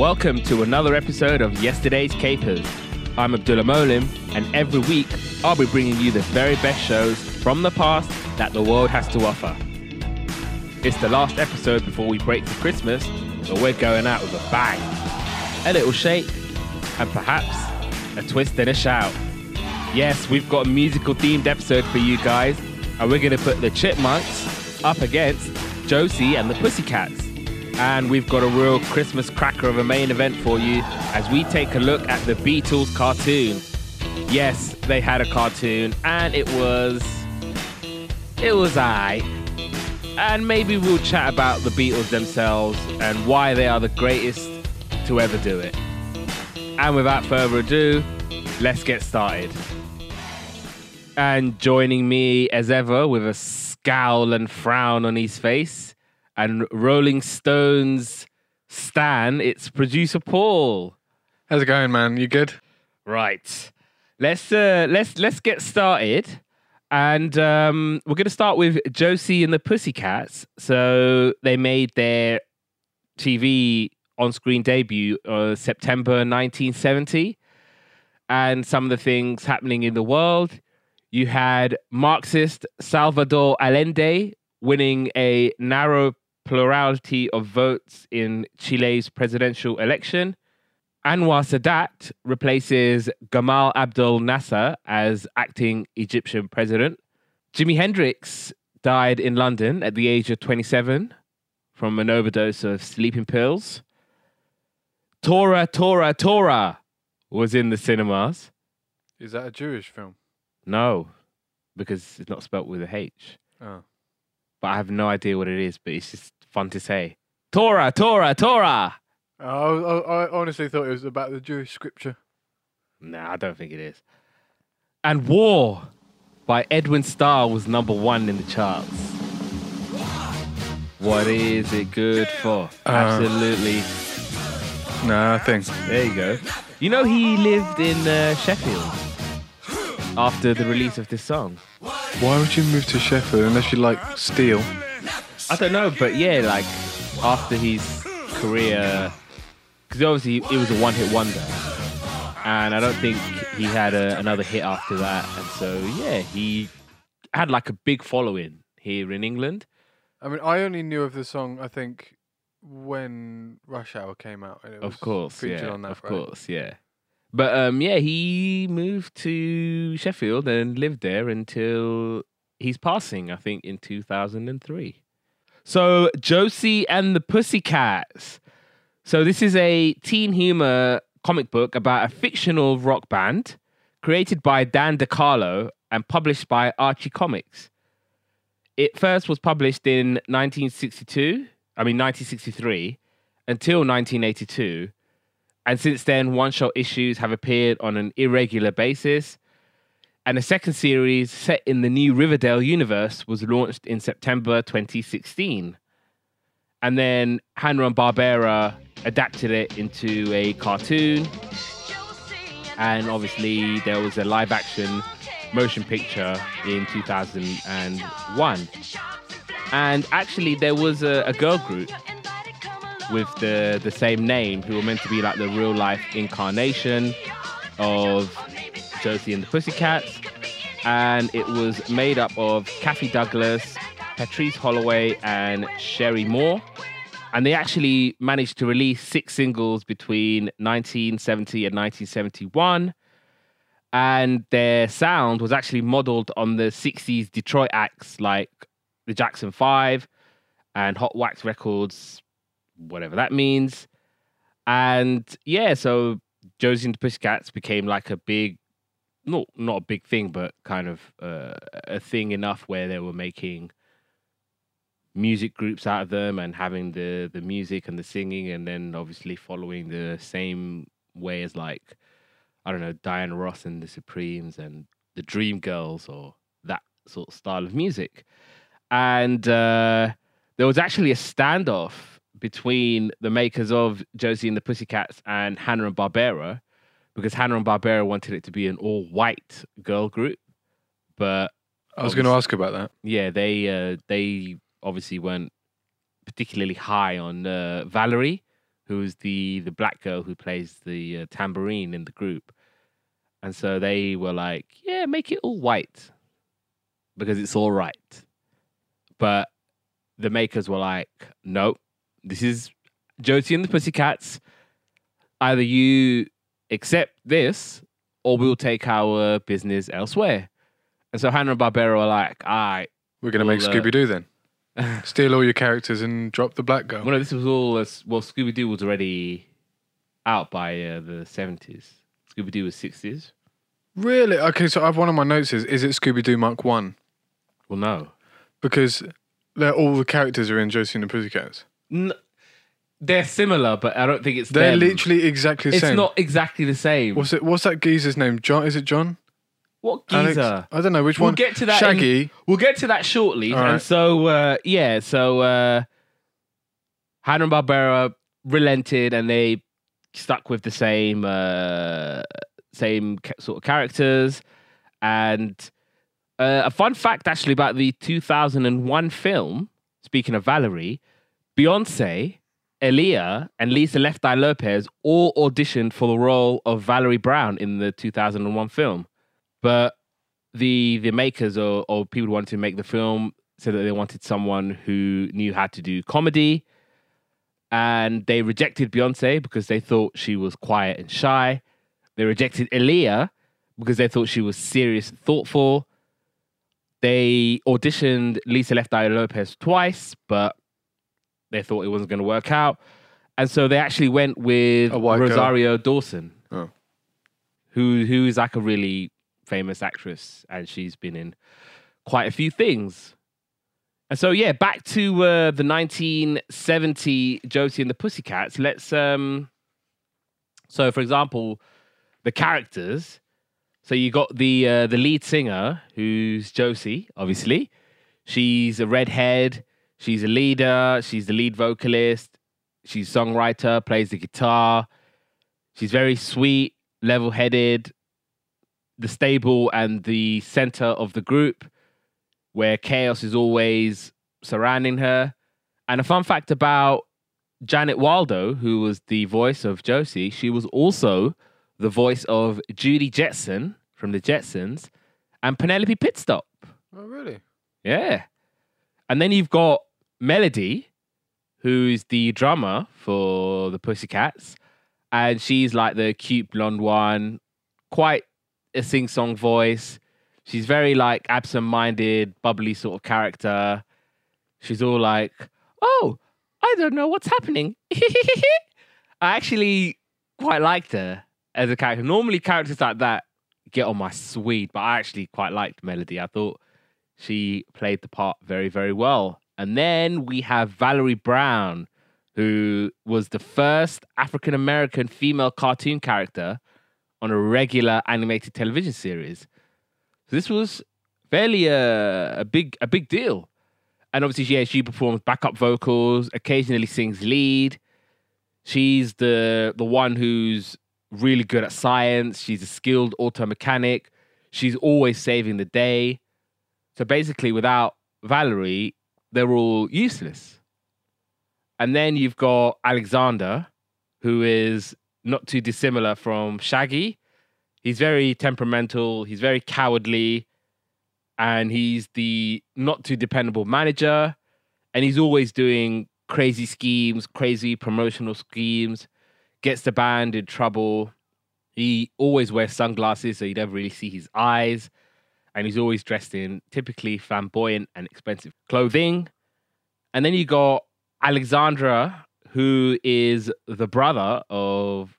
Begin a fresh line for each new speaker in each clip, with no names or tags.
Welcome to another episode of Yesterday's Capers. I'm Abdullah Molim, and every week I'll be bringing you the very best shows from the past that the world has to offer. It's the last episode before we break for Christmas, so we're going out with a bang. A little shake, and perhaps a twist and a shout. Yes, we've got a musical themed episode for you guys, and we're going to put the Chipmunks up against Josie and the Pussycats. And we've got a real Christmas cracker of a main event for you as we take a look at the Beatles cartoon. Yes, they had a cartoon, and it was. It was I. And maybe we'll chat about the Beatles themselves and why they are the greatest to ever do it. And without further ado, let's get started. And joining me as ever with a scowl and frown on his face and Rolling Stones Stan, it's producer Paul.
How's it going, man? You good?
Right. Let's uh let's let's get started. And um, we're going to start with Josie and the Pussycats. So they made their TV on screen debut uh, September 1970. And some of the things happening in the world. You had Marxist Salvador Allende winning a narrow plurality of votes in Chile's presidential election. Anwar Sadat replaces Gamal Abdel Nasser as acting Egyptian president. Jimi Hendrix died in London at the age of 27 from an overdose of sleeping pills. Tora, Tora, Tora was in the cinemas.
Is that a Jewish film?
No, because it's not spelt with a H.
Oh.
But I have no idea what it is, but it's just fun to say. Tora, Tora, Tora!
Oh, I, I honestly thought it was about the Jewish scripture.
Nah, I don't think it is. And War by Edwin Starr was number one in the charts. What is it good for?
Uh,
Absolutely.
No, nothing.
There you go. You know, he lived in uh, Sheffield after the release of this song.
Why would you move to Sheffield unless you like steel?
I don't know, but yeah, like after his career, because obviously it was a one-hit wonder, and I don't think he had a, another hit after that, and so yeah, he had like a big following here in England.
I mean, I only knew of the song, I think, when Rush Hour came out. And it was
Of course,
featured
yeah,
on that,
of
right?
course, yeah. But um, yeah, he moved to Sheffield and lived there until his passing, I think, in two thousand and three. So Josie and the Pussycats. So this is a teen humor comic book about a fictional rock band created by Dan DeCarlo and published by Archie Comics. It first was published in 1962, I mean 1963, until 1982. And since then, one shot issues have appeared on an irregular basis. And a second series set in the new Riverdale universe was launched in September 2016. And then Hanna and Barbera adapted it into a cartoon. And obviously, there was a live action motion picture in 2001. And actually, there was a, a girl group with the, the same name who were meant to be like the real life incarnation of Josie and the Pussycats. And it was made up of Kathy Douglas, Patrice Holloway, and Cherie Moor. And they actually managed to release six singles between 1970 and 1971. And their sound was actually modeled on the 60s Detroit acts like the Jackson Five and Hot Wax Records, whatever that means. And yeah, so Josie and the Pussycats became like a big, not not a big thing, but kind of uh, a thing enough where they were making music groups out of them and having the the music and the singing, and then obviously following the same way as like I don't know Diana Ross and the Supremes and the Dream Girls or that sort of style of music. And uh, there was actually a standoff between the makers of Josie and the Pussycats and Hanna and Barbera because Hanna and Barbera wanted it to be an all white girl group, but
I was going to ask about that.
yeah, they uh, they obviously weren't particularly high on uh, Valerie, who's the the black girl who plays the uh, tambourine in the group. And so they were like, "Yeah, make it all white because it's all right." But the makers were like, "Nope, this is Josie and the Pussycats. Either you accept this, or we'll take our business elsewhere." And so Hanna and Barbera were like, "All right."
We're going to make
Well, uh,
Scooby Doo then. Steal all your characters and drop the black girl.
Well, no, this was all uh, well. Scooby Doo was already out by uh, the seventies. Scooby Doo was sixties.
Really? Okay, so I've one of my notes is is it Scooby Doo Mark One?
Well, no,
Because they're, all the characters are in Josie and the Pussycats.
N- they're similar, but I don't think it's.
They're
them.
literally exactly the same.
It's
same.
not exactly the same.
What's it? What's that geezer's name? John? Is it John?
what
Alex?
geezer?
I don't know which
We'll
one.
get to that. in-
Shaggy.
we'll get to that shortly.
All
And
right.
so, uh, yeah, so uh, Hanna and Barbera relented, and they stuck with the same uh, same ca- sort of characters. And uh, a fun fact, actually, about the 2001 film. Speaking of Valerie, Beyonce, Aaliyah, and Lisa Left Eye Lopez all auditioned for the role of Valerie Brown in the 2001 film, but the the makers or, or people who wanted to make the film said that they wanted someone who knew how to do comedy and they rejected Beyonce because they thought she was quiet and shy. They rejected Aaliyah because they thought she was serious and thoughtful. They auditioned Lisa Left Eye Lopez twice, but they thought it wasn't going to work out. And so they actually went with
white girl.
Rosario Dawson,
Oh.
who who is like a really famous actress, and she's been in quite a few things. And so yeah, back to uh, the 1970 Josie and the Pussycats. Let's um. So for example, the characters. So you got the uh, the lead singer who's Josie, obviously. She's a redhead. She's a leader. She's the lead vocalist. She's songwriter. Plays the guitar. She's very sweet, level-headed. The stable and the center of the group, where chaos is always surrounding her. And a fun fact about Janet Waldo, who was the voice of Josie, she was also the voice of Judy Jetson from the Jetsons and Penelope Pitstop.
Oh, really?
Yeah. And then you've got Melody, who's the drummer for the Pussycats. And she's like the cute blonde one, quite a sing song voice. She's very like absent minded, bubbly sort of character. She's all like, oh, I don't know what's happening. I actually quite liked her as a character. Normally, characters like that get on my sweet, but I actually quite liked Melody. I thought she played the part very, very well. And then we have Valerie Brown, who was the first African American female cartoon character on a regular animated television series. So this was fairly a, a big a big deal. And obviously, yeah, she performs backup vocals, occasionally sings lead. She's the the one who's really good at science. She's a skilled auto mechanic. She's always saving the day. So basically, without Valerie, they're all useless. And then you've got Alexander, who is not too dissimilar from Shaggy. He's very temperamental, he's very cowardly, and he's the not too dependable manager. And he's always doing crazy schemes, crazy promotional schemes, gets the band in trouble. He always wears sunglasses so you never really see his eyes. And he's always dressed in typically flamboyant and expensive clothing. And then you got Alexandra, who is the brother of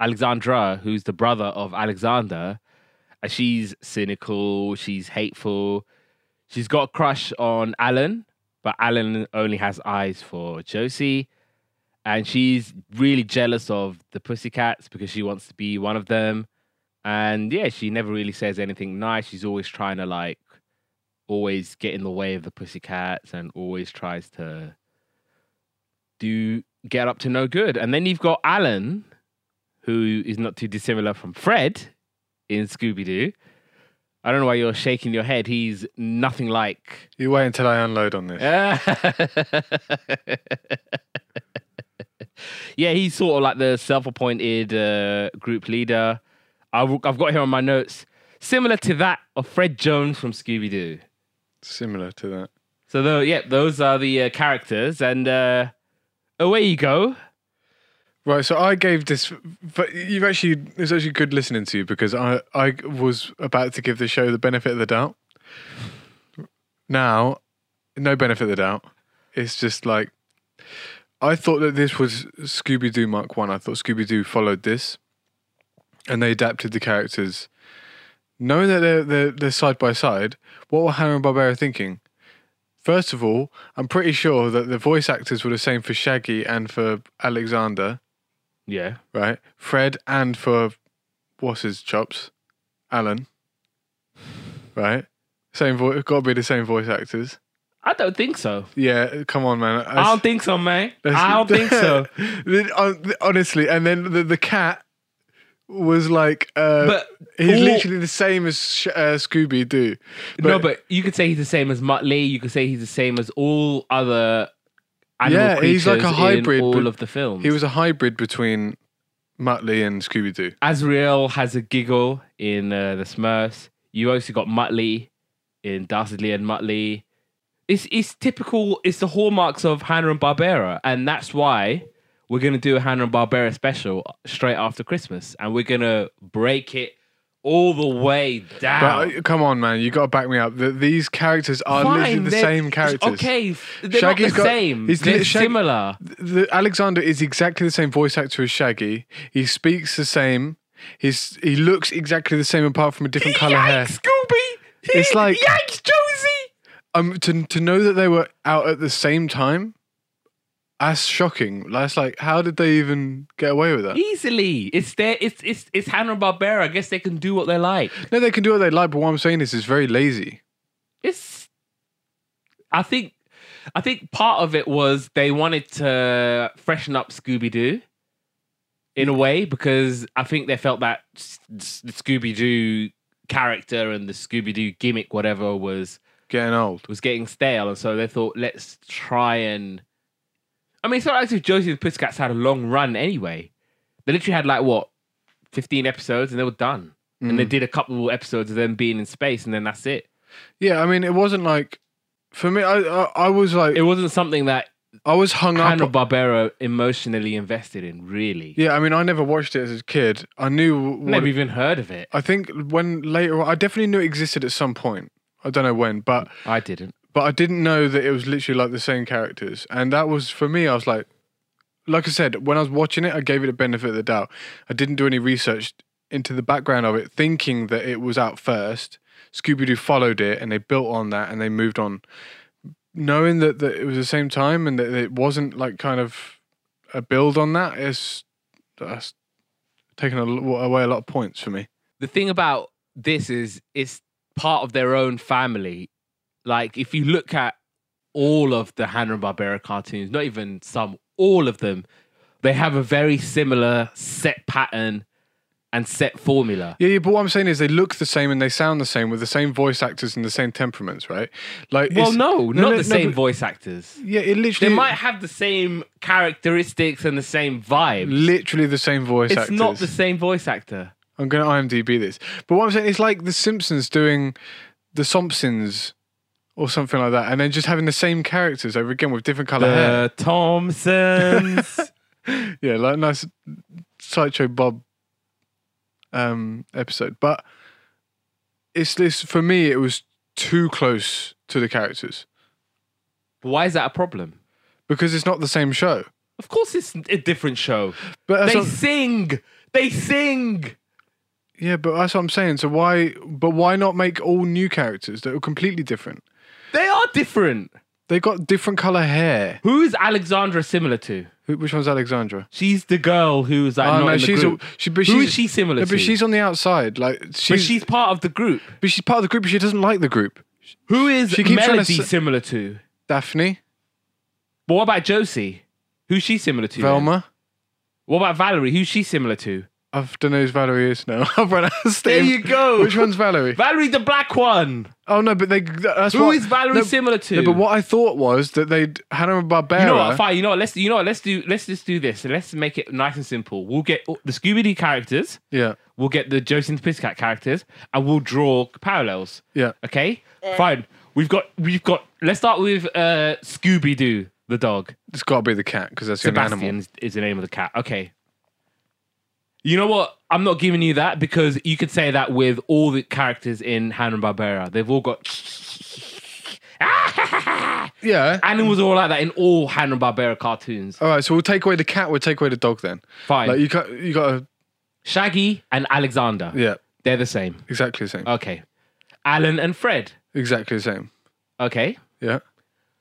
Alexandra, who's the brother of Alexander. And she's cynical, she's hateful. She's got a crush on Alan, but Alan only has eyes for Josie. And she's really jealous of the Pussycats because she wants to be one of them. And yeah, she never really says anything nice. She's always trying to like always get in the way of the Pussycats and always tries to do get up to no good. And then you've got Alan, who is not too dissimilar from Fred in Scooby Doo. I don't know why you're shaking your head. He's nothing like.
You wait until I unload on this.
yeah, he's sort of like the self-appointed uh, group leader. I've, I've got here on my notes, similar to that of Fred Jones from Scooby Doo.
Similar to that.
So, though, yeah, those are the uh, characters, and uh, away you go.
Right, so I gave this, but you've actually it's actually good listening to you because I I was about to give the show the benefit of the doubt. Now, no benefit of the doubt. It's just like I thought that this was Scooby Doo Mark One. I thought Scooby Doo followed this, and they adapted the characters, knowing that they're they're, they're side by side. What were Hanna and Barbera thinking? First of all, I'm pretty sure that the voice actors were the same for Shaggy and for Alexander
Yeah.
right? Fred and for what's his chops, Alan, right? Same voice, got to be the same voice actors.
I don't think so.
Yeah, come on, man.
I don't think so, man. I don't think so.
Honestly, and then the, the cat was like, uh,
But
he's
all-
literally the same as uh, Scooby Doo.
no, but you could say he's the same as Muttley. You could say he's the same as all other animal
Yeah, he's like a
creatures
hybrid,
in all of the films.
he was a hybrid between Muttley and Scooby Doo.
Azrael has a giggle in uh, the Smurfs. You also got Muttley in Dastardly and Muttley. It's it's typical. It's the hallmarks of Hanna and Barbera, and that's why we're gonna do a Hanna and Barbera special straight after Christmas, and we're gonna break it all the way down.
But uh, come on, man, you got to back me up. The, these characters are literally the same characters.
Okay, they're
Shaggy's
not the
got-
same.
he's
they're similar.
the Alexander is exactly the same voice actor as Shaggy. He speaks the same. He's he looks exactly the same apart from a different color hair.
Scooby!
It's like-
yikes, Josie!
Um, to to know that they were out at the same time, that's shocking. That's like, how did they even get away with that?
Easily, it's their, it's it's it's Hanna Barbera. I guess they can do what they like.
No, they can do what they like, but what I'm saying is, it's very lazy.
It's, I think, I think part of it was they wanted to freshen up Scooby Doo, in a way, because I think they felt that the Scooby Doo character and the Scooby Doo gimmick, whatever, was
Getting old.
was getting stale, and so they thought, let's try and. I mean, it's not as if Josie and the Pussycats had a long run anyway. They literally had like what, fifteen episodes, and they were done. And they
Mm.
did a couple of episodes of them being in space, and then that's it.
Yeah, I mean, it wasn't like for me. I I, I was like,
It wasn't something that
I was hung up.
Hanna Barbera emotionally invested in. Really,
Yeah, I mean, I never watched it as a kid. I knew what
never even heard of it.
I think when later on, I definitely knew it existed at some point. I don't know when, but
I didn't.
But I didn't know that it was literally like the same characters. And that was for me. I was like, like I said, when I was watching it, I gave it a benefit of the doubt. I didn't do any research into the background of it, thinking that it was out first. Scooby Doo followed it, and they built on that, and they moved on, knowing that, that it was the same time and that it wasn't like kind of a build on that. Is that's taken away a lot of points for me.
The thing about this is it's part of their own family. Like if you look at all of the Hanna and Barbera cartoons, not even some, all of them, they have a very similar set pattern and set formula.
Yeah, yeah, but what I'm saying is they look the same and they sound the same with the same voice actors and the same temperaments, right? Like,
Well, no,
no,
not
no,
the
no,
same
but-
voice actors.
yeah, it literally.
They might have the same characteristics and the same vibe.
literally the same voice
it's
actors.
not the same voice actor.
I'm going to IMDb this, but what I'm saying is like the Simpsons doing the Simpsons or something like that, and then just having the same characters over again with different color hair.
The Thompsons.
Yeah, like nice sideshow Bob um episode, but it's this for me. It was too close to the characters
Why is that a problem?
because it's not the same show.
Of course, it's a different show.
But that's
they
what-
sing. They sing.
Yeah, but that's what I'm saying. So why? But why not make all new characters that are completely different?
Are different.
They got different color hair.
Who is Alexandra similar to?
Who, which one's Alexandra?
She's the girl who's like
Oh
not
no,
in the
she's
group.
a, she. But she's,
is she similar
no,
to?
but she's on the outside. Like
but
she's,
she's part of the group.
but she's part of the group. But she doesn't like the group.
Who is
She keeps trying to
Melody
s-
similar to?
Daphne,
But what about Josie? Who's she similar to? then?
Velma.
What about Valerie? Who's she similar to?
I don't know who Valerie is now. I've run out of
There you go.
Which one's Valerie?
Valerie, the black one.
Oh no, but they. That's
Who
what,
is Valerie
no,
similar to?
No, but what I thought was that they'd Hanna Barbera.
You know what? Fine. You know what? Let's you know what? Let's do. Let's just do this. Let's make it nice and simple. We'll get the Scooby Doo characters.
Yeah,
We'll get the Josie and the Pussycat characters, and we'll draw parallels.
yeah.
Okay. Fine. We've got. We've got. Let's start with uh, Scooby Doo, the dog.
It's got to be the cat because that's the only
Sebastian
animal.
is, is the name of the cat. Okay. You know what? I'm not giving you that because you could say that with all the characters in Hanna Barbera. They've all got
Yeah.
animals are all like that in all Hanna Barbera cartoons.
All right, so we'll take away the cat. We'll take away the dog then.
Fine.
Like you got, you got to.
Shaggy and Alexander.
Yeah,
They're the same.
exactly the same.
Okay. Alan and Fred.
exactly the same.
Okay.
Yeah.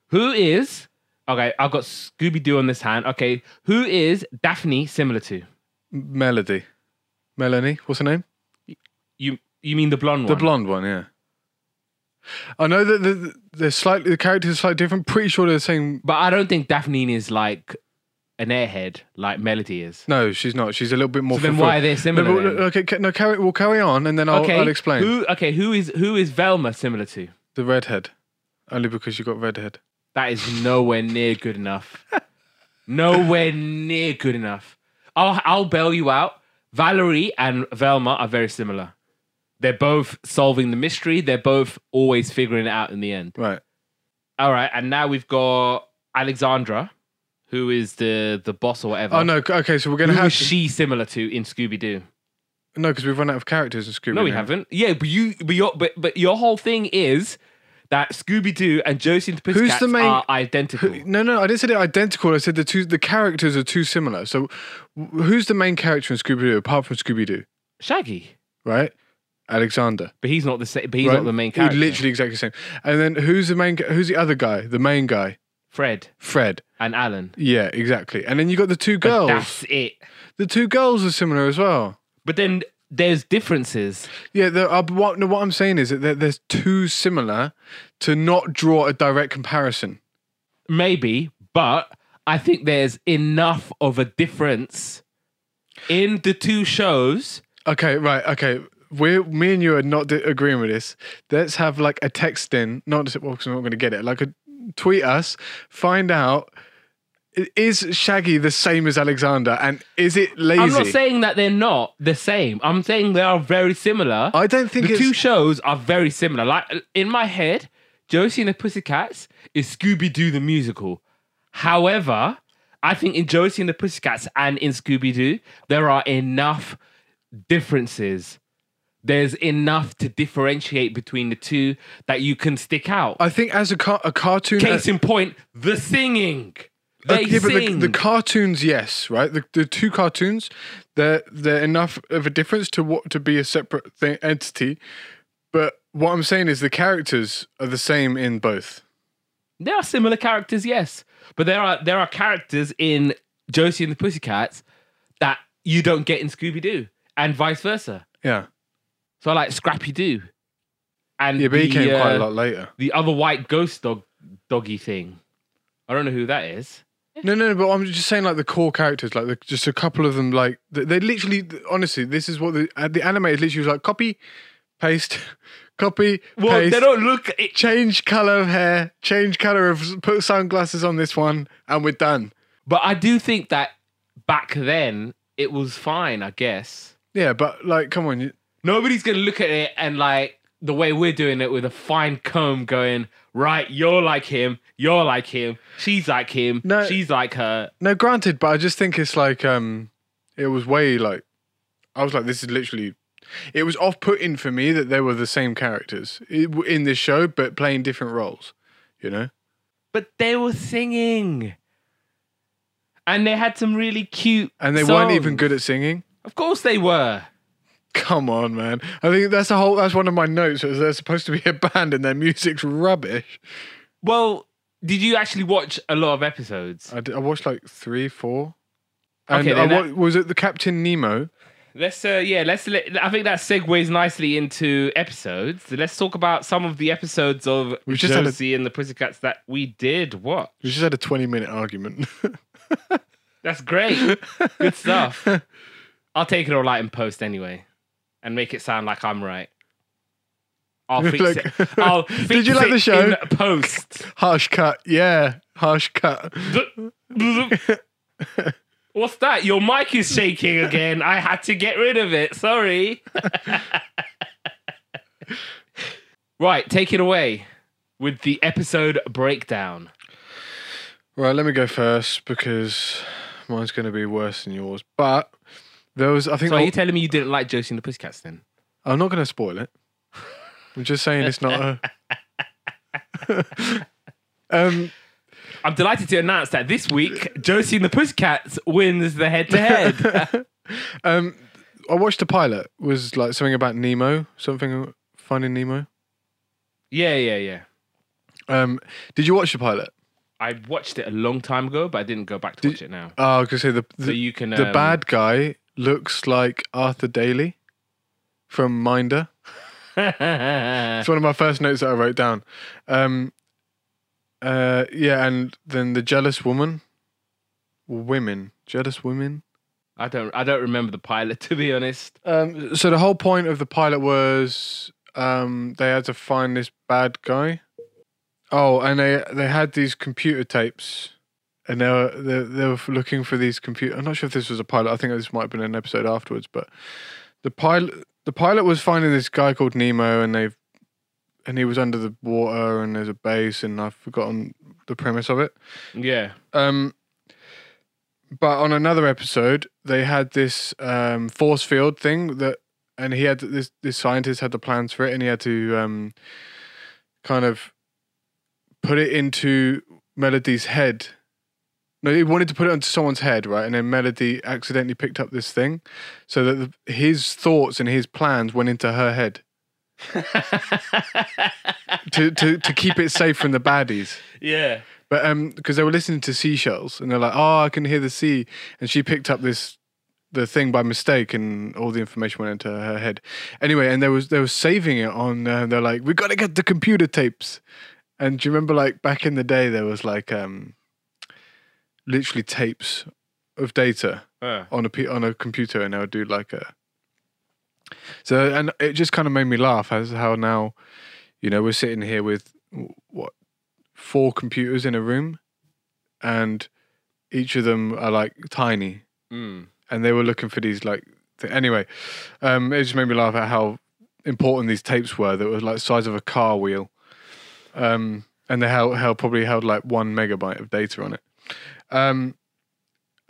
Who is okay? I've got Scooby Doo on this hand. Okay. Who is Daphne similar to?
Melody. Melanie. What's her name?
You you mean the blonde one?
The blonde one. Yeah. I know that the, the, they're slightly the characters are slightly different. Pretty sure they're the same.
But I don't think Daphne is like an airhead like Melody is.
No, she's not. She's a little bit more.
So then
fulfilled.
why are they
No,
similar?
but,
then?
okay, ca- no, carry, we'll carry on and then I'll,
okay.
I'll explain.
Who okay, who is who is Velma similar to?
The redhead. Only because you got redhead.
That is nowhere near good enough. nowhere near good enough. I'll I'll bail you out. Valerie and Velma are very similar. They're both solving the mystery. They're both always figuring it out in the end.
Right.
All right, and now we've got Alexandra, who is the the boss or whatever.
Oh no. Okay, so we're gonna
Who
have
is she similar to in Scooby Doo?
no because we've run out of characters in Scooby.
No, we haven't. Yeah, but you, but your, but but your whole thing is that Scooby Doo and Josie and the
Who's
Pussycats
the main-
are identical.
Who- No, no, I didn't say they're identical. I said the two the characters are too similar. So, wh- who's the main character in Scooby Doo apart from Scooby Doo?
Shaggy,
Right, Alexander.
but he's not the same. But he's
right?
not the main character.
literally exactly the same. And then who's the main? Who's the other guy? The main guy,
Fred
Fred.
and Alan.
Yeah, exactly. And then you got the two
But
girls.
That's it.
The two girls are similar as well.
But then there's differences.
Yeah, the, uh, but what no, what I'm saying is that they're too similar to not draw a direct comparison.
Maybe, but I think there's enough of a difference in the two shows.
Okay, right. Okay, we're me and you are not di- agreeing with this. Let's have like a text in, not just well, because I'm not going to get it. Like a tweet us, find out is Shaggy the same as Alexander, and is it lazy?
I'm not saying that they're not the same. I'm saying they are very similar.
I don't think
the
it's
two shows are very similar. Like in my head, Josie and the Pussycats is Scooby Doo the musical. However, I think in Josie and the Pussycats and in Scooby Doo, there are enough differences. There's enough to differentiate between the two that you can stick out.
I think as a car- a cartoon.
Uh, Case in point, the singing.
Uh,
They
yeah, but the, the cartoons, yes, right. The, the two cartoons, they're they're enough of a difference to what to be a separate thing, entity. But what I'm saying is the characters are the same in both.
There are similar characters, yes, but there are there are characters in Josie and the Pussycats that you don't get in Scooby Doo, and vice versa.
Yeah,
So I like Scrappy Doo, and
yeah, but he
the,
came quite a
uh,
lot later.
The other white ghost dog doggy thing. I don't know who that is.
No, no, no, but I'm just saying like the core characters, like the, just a couple of them, like they, they literally, honestly, this is what the uh, the animated literally was like: copy, paste, copy,
Well,
paste.
they don't look. It,
Change color of hair, change color of put sunglasses on this one, and we're done.
but I do think that back then it was fine. I guess
Yeah, but like, come on, you,
nobody's gonna look at it and like the way we're doing it with a fine comb, going right. You're like him. You're like him. She's like him.
No.
She's like her.
No, granted, but I just think it's like um, it was way like I was like, this is literally. It was off-putting for me that they were the same characters in this show, but playing different roles. You know,
But they were singing. And they had some really cute.
and they weren't even good at singing.
Of course they were.
Come on, man. I think that's a whole. That's one of my notes. is They're supposed to be a band, and their music's rubbish.
Well, did you actually watch a lot of episodes?
I, did- I watched like three, four. And
Okay,
I wa- was it the Captain Nemo?
Let's uh yeah, let's let, I think that segues nicely into episodes. Let's talk about some of the episodes of
We've just had a-
Josie and the Pussycats that we did watch.
We just had a twenty-minute argument.
That's great. Good stuff. I'll take it all out in post anyway, and make it sound like I'm right. I'll fix
Look.
it. I'll fix
Did you like the show?
post?
Harsh cut. Yeah, harsh cut.
What's that? Your mic is shaking again. I had to get rid of it. Sorry. right, take it away with the episode breakdown.
Right, let me go first because mine's going to be worse than yours. But there was, I think,
So are you telling me you didn't like Josie and the Pussycats then?
I'm not going to spoil it. I'm just saying it's not a. um,
I'm delighted to announce that this week Josie and the Pussycats wins the head-to-head.
um, I watched the pilot. It was like something about Nemo, something finding Nemo.
yeah, yeah, yeah.
Um, did you watch the pilot?
I watched it a long time ago, but I didn't go back to watch it now.
Oh, going to say the
So
the,
you can
the
um,
bad guy looks like Arthur Daly from Minder. It's one of my first notes that I wrote down. Um, uh, yeah, and then the jealous woman, women, jealous women.
I don't. I don't remember the pilot to be honest.
Um, so the whole point of the pilot was um, they had to find this bad guy. Oh, and they they had these computer tapes, and they were they, they were looking for these computer. I'm not sure if this was a pilot. I think this might have been an episode afterwards, but the pilot the pilot was finding this guy called Nemo, and they and he was under the water, and there's a base, and I've forgotten the premise of it.
Yeah.
Um, but on another episode, they had this um, force field thing that, and he had this this scientist had the plans for it, and he had to um, kind of put it into Melody's head. No, he wanted to put it onto someone's head, right? And then Melody accidentally picked up this thing, so that the, his thoughts and his plans went into her head to, to to keep it safe from the baddies.
yeah.
But um, because they were listening to seashells, and they're like, "Oh, I can hear the sea," and she picked up this the thing by mistake, and all the information went into her head. Anyway, and they was they were saving it on. Uh, they're like, "We've got to get the computer tapes." And do you remember, like back in the day, there was like um, literally tapes of data on a P- on a computer, and I would do like a. So and it just kind of made me laugh as how now, you know, we're sitting here with what four computers in a room, and each of them are like tiny,
mm.
and they were looking for these like. Th- anyway, um, it just made me laugh at how important these tapes were. That was like the size of a car wheel, um, and they held, held probably held like one megabyte of data on it. Um,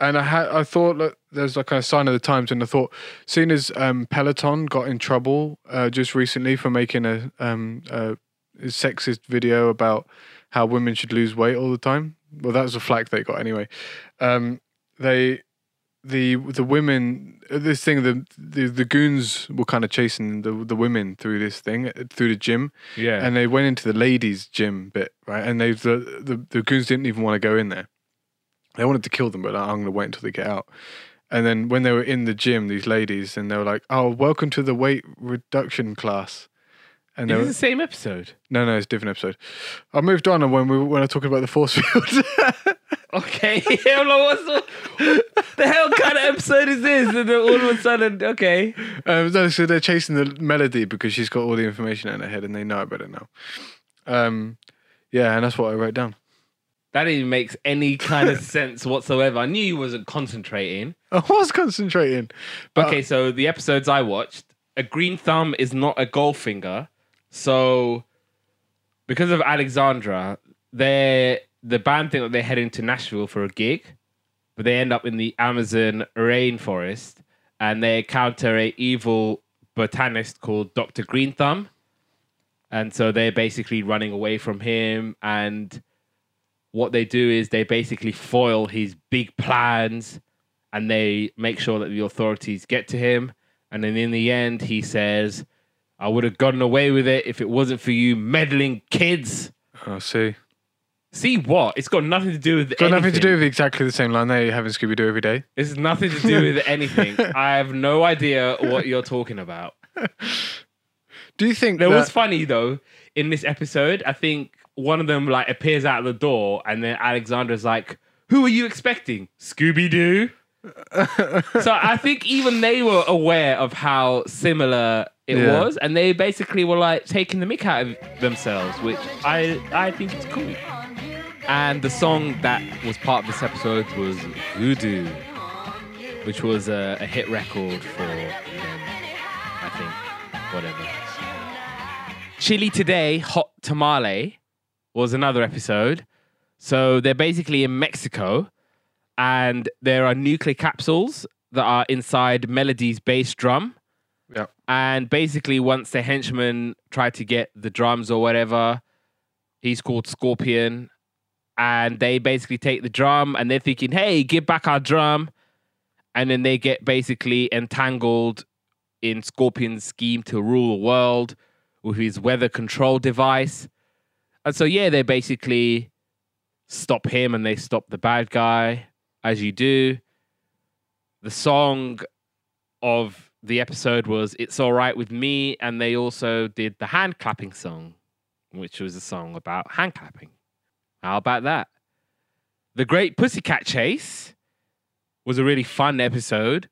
and I had I thought that there's like a sign of the times, and I thought, seeing as um, Peloton got in trouble uh, just recently for making a um a sexist video about how women should lose weight all the time. Well, that was a flack they got anyway. Um, they the the women this thing the the, the goons were kind of chasing the the women through this thing uh, through the gym
Yeah.
and they went into the ladies gym bit right and they the the, the goons didn't even want to go in there they wanted to kill them but i'm going to wait until they get out and then when they were in the gym these ladies and they were like oh welcome to the weight reduction class and they
Is
were,
the same episode?
no no it's a different episode i moved on and when we when i talking about the force field
Okay. I'm like, what's the, the hell kind of episode is this? And then all of a sudden, okay.
Um, no, so they're chasing the melody because she's got all the information in her head and they know about it now. Um, yeah, and that's what I wrote down.
That even makes any kind of sense whatsoever. I knew you wasn't concentrating.
I was concentrating. But
Okay, so the episodes I watched, a green thumb is not a gold finger. So because of Alexandra, they the band think that they're heading to Nashville for a gig, but they end up in the Amazon rainforest and they encounter a evil botanist called Dr. Green Thumb. And so they're basically running away from him and what they do is they basically foil his big plans and they make sure that the authorities get to him. And then in the end, he says, I would have gotten away with it if it wasn't for you meddling kids.
I see.
See what? It's got nothing to do with it
Got nothing to do with exactly the same line they have in Scooby Doo every day.
This has nothing to do with anything. I have no idea what you're talking about.
Do you think
There
that,
was funny though in this episode. I think one of them like appears out of the door, and then Alexandra's like, "Who are you expecting? Scooby Doo?" so I think even they were aware of how similar it
Yeah.
was, and they basically were like taking the mick out of themselves, which I I think is cool. And the song that was part of this episode was Voodoo, which was a, a hit record for them, I think. Whatever. Chili Today, Hot Tamale was another episode. So they're basically in Mexico, and there are nuclear capsules that are inside Melody's bass drum.
Yeah.
And basically, once the henchman tried to get the drums or whatever, he's called Scorpion. And they basically take the drum and they're thinking, hey, give back our drum. And then they get basically entangled in Scorpion's scheme to rule the world with his weather control device. And so, yeah, they basically stop him and they stop the bad guy, as you do. The song of the episode was It's All Right With Me. And they also did the hand clapping song, which was a song about hand clapping. How about that? The Great Pussycat Chase was a really fun episode.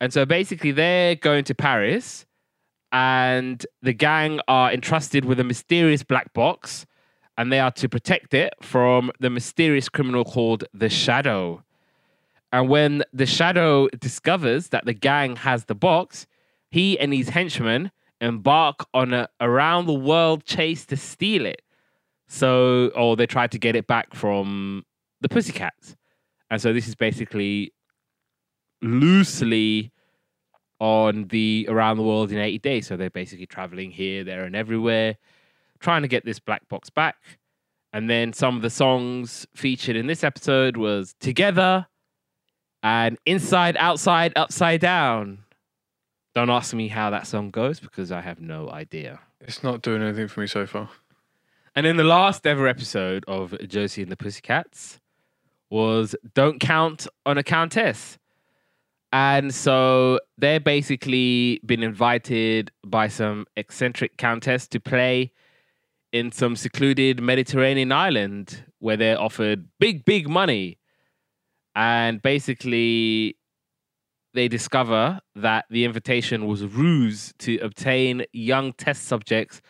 And so basically, they're going to Paris, and the gang are entrusted with a mysterious black box, and they are to protect it from the mysterious criminal called the Shadow. And when the Shadow discovers that the gang has the box, he and his henchmen embark on a around the world chase to steal it. So, or they try to get it back from the Pussycats. And so this is basically loosely on the around the world in 80 days. So they're basically traveling here, there, and everywhere, trying to get this black box back. And then some of the songs featured in this episode was Together and Inside, Outside, Upside Down. Don't ask me how that song goes because I have no idea.
It's not doing anything for me so far.
And in the last ever episode of Josie and the Pussycats was Don't Count on a Countess. And so they're basically been invited by some eccentric countess to play in some secluded Mediterranean island where they're offered big, big money. And basically, they discover that the invitation was a ruse to obtain young test subjects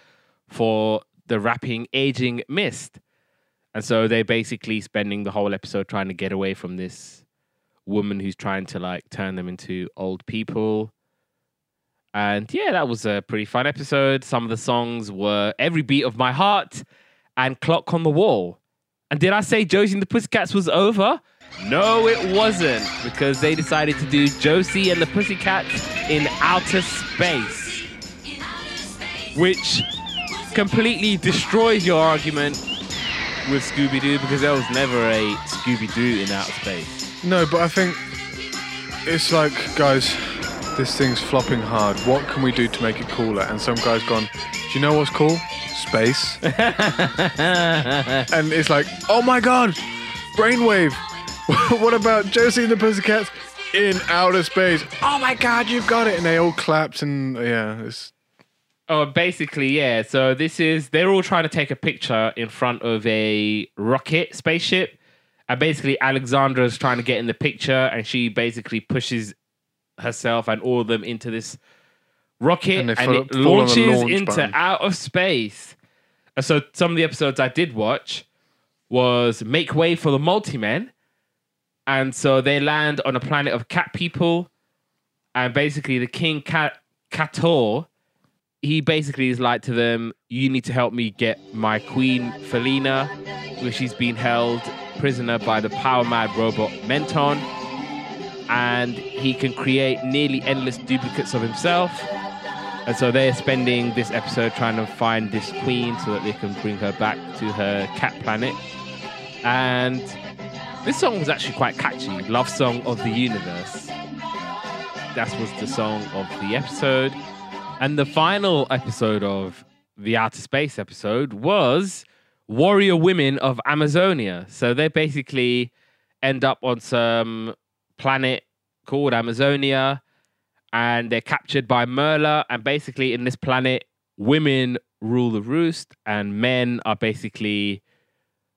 for the rapping aging mist. And so they're basically spending the whole episode trying to get away from this woman who's trying to like turn them into old people. And yeah, that was a pretty fun episode. Some of the songs were Every Beat of My Heart and Clock on the Wall. And did I say Josie and the Pussycats was over? No, it wasn't, because they decided to do Josie and the Pussycats in outer space, which completely destroys your argument with Scooby Doo because there was never a Scooby Doo in outer space.
No, but I think it's like, guys, this thing's flopping hard. What can we do to make it cooler? And some guy's gone, do you know what's cool? Space. and it's like, oh my god, brainwave. what about Josie and the Pussycats in outer space? Oh my god, you've got it. And they all clapped and yeah, it's
Oh, basically, yeah. So this is they're all trying to take a picture in front of a rocket spaceship, and basically Alexandra's trying to get in the picture, and she basically pushes herself and all of them into this rocket,
And
and, it
fall on the
launches
launch
into
button.
out of space. And so some of the episodes I did watch was Make Way for the Multi-Men, and so they land on a planet of cat people, and basically the King Cat Kator he basically is like to them, you need to help me get my queen Felina, where she's been held prisoner by the power mad robot Menton. And he can create nearly endless duplicates of himself. And so they're spending this episode trying to find this queen so that they can bring her back to her cat planet. And this song was actually quite catchy. Love Song of the Universe. That was the song of the episode. And the final episode of the Outer Space episode was Warrior Women of Amazonia. So they basically end up on some planet called Amazonia and they're captured by Merla. And basically, in this planet, women rule the roost and men are basically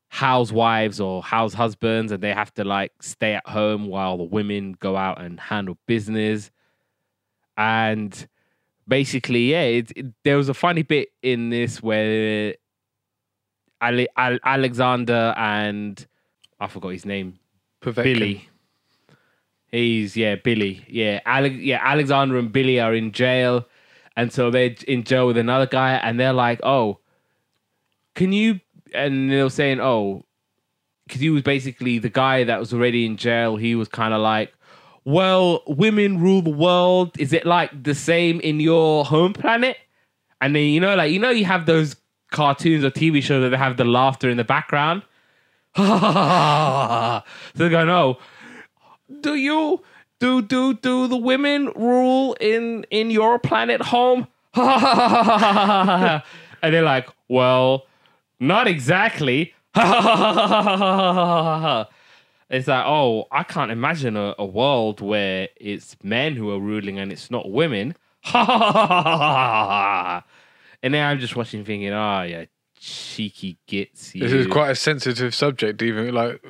housewives or house husbands and they have to like stay at home while the women go out and handle business and basically yeah it, it- there was a funny bit in this where Ale- Al- alexander and i forgot his name
Povetkin.
billy he's yeah billy. Yeah Ale- yeah alexander and billy are in jail. And so they're in jail with another guy and they're like oh can you and they're saying oh because he was basically the guy that was already in jail. He was kind of like well women rule the world. Is it like the same in your home planet? And then you know like you know you have those cartoons or tv shows that they have the laughter in the background? So they're going oh do you do do do the women rule in in your planet home? And they're like well not exactly. It's like oh i can't imagine a, a world where it's men who are ruling and it's not women. And then i'm just watching thinking oh yeah cheeky gits
This is quite a sensitive subject, even like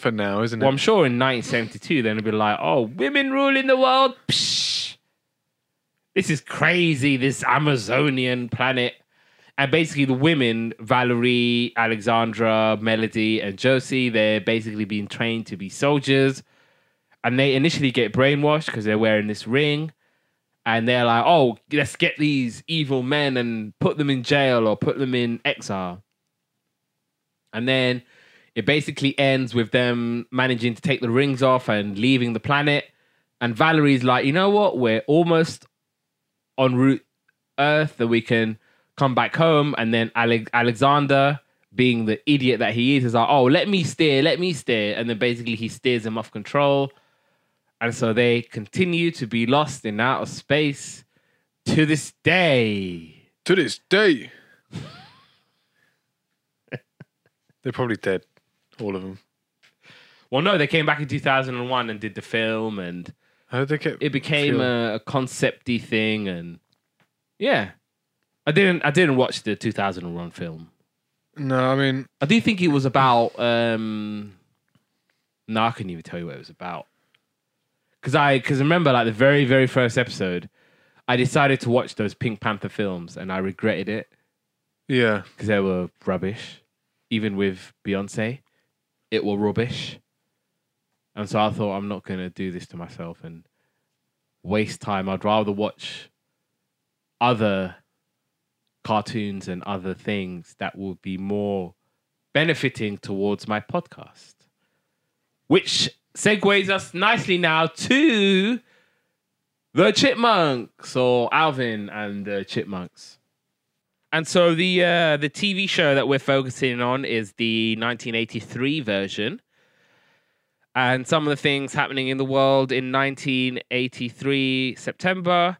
for now, isn't it?
well, I'm sure in 1972, then it'd be like, oh, women ruling the world. Psh, this is crazy, this Amazonian planet. And basically, the women, Valerie, Alexandra, Melody, and Josie, they're basically being trained to be soldiers. And they initially get brainwashed because they're wearing this ring. And they're like, oh, let's get these evil men and put them in jail or put them in exile. And then it basically ends with them managing to take the rings off and leaving the planet. And Valerie's like, you know what? We're almost en route Earth that we can come back home. And then Ale- Alexander, being the idiot that he is, is like, oh, let me steer, let me steer. And then basically he steers them off control. And so they continue to be lost in outer space to this day.
to this day, they're probably dead, all of them.
Well, no, they came back in 2001 and did the film and.
How did they get?
it became a, a concepty thing and yeah i didn't i didn't watch the 2001 film
No, I mean,
i do think it was about um no i couldn't even tell you what it was about because i because remember like the very very first episode i decided to watch those pink panther films and i regretted it
yeah,
because they were rubbish even with beyonce it were rubbish. And so i thought i'm not going to do this to myself and waste time. I'd rather watch other cartoons and other things that will be more benefiting towards my podcast. Which segues us nicely now to the chipmunks or alvin and the chipmunks and so the uh, the TV show that we're focusing on is the 1983 version. And some of the things happening in the world in 1983 September,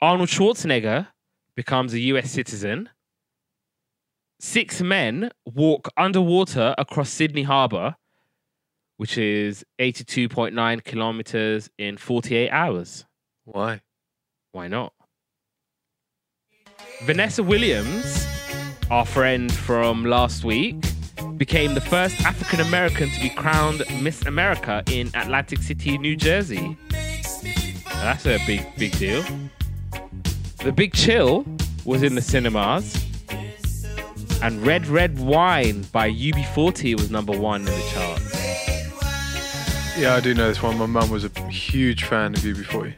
Arnold Schwarzenegger becomes a US citizen. Six men walk underwater across Sydney Harbour, which is 82.9 kilometers in 48 hours.
why?
Why not? Vanessa Williams, our friend from last week, became the first African American to be crowned Miss America in Atlantic City, New Jersey. That's a big, big deal. The Big Chill was in the cinemas. And Red Red Wine by UB40 was number one in the charts.
Yeah, I do know this one. My mum was a huge fan of UB40.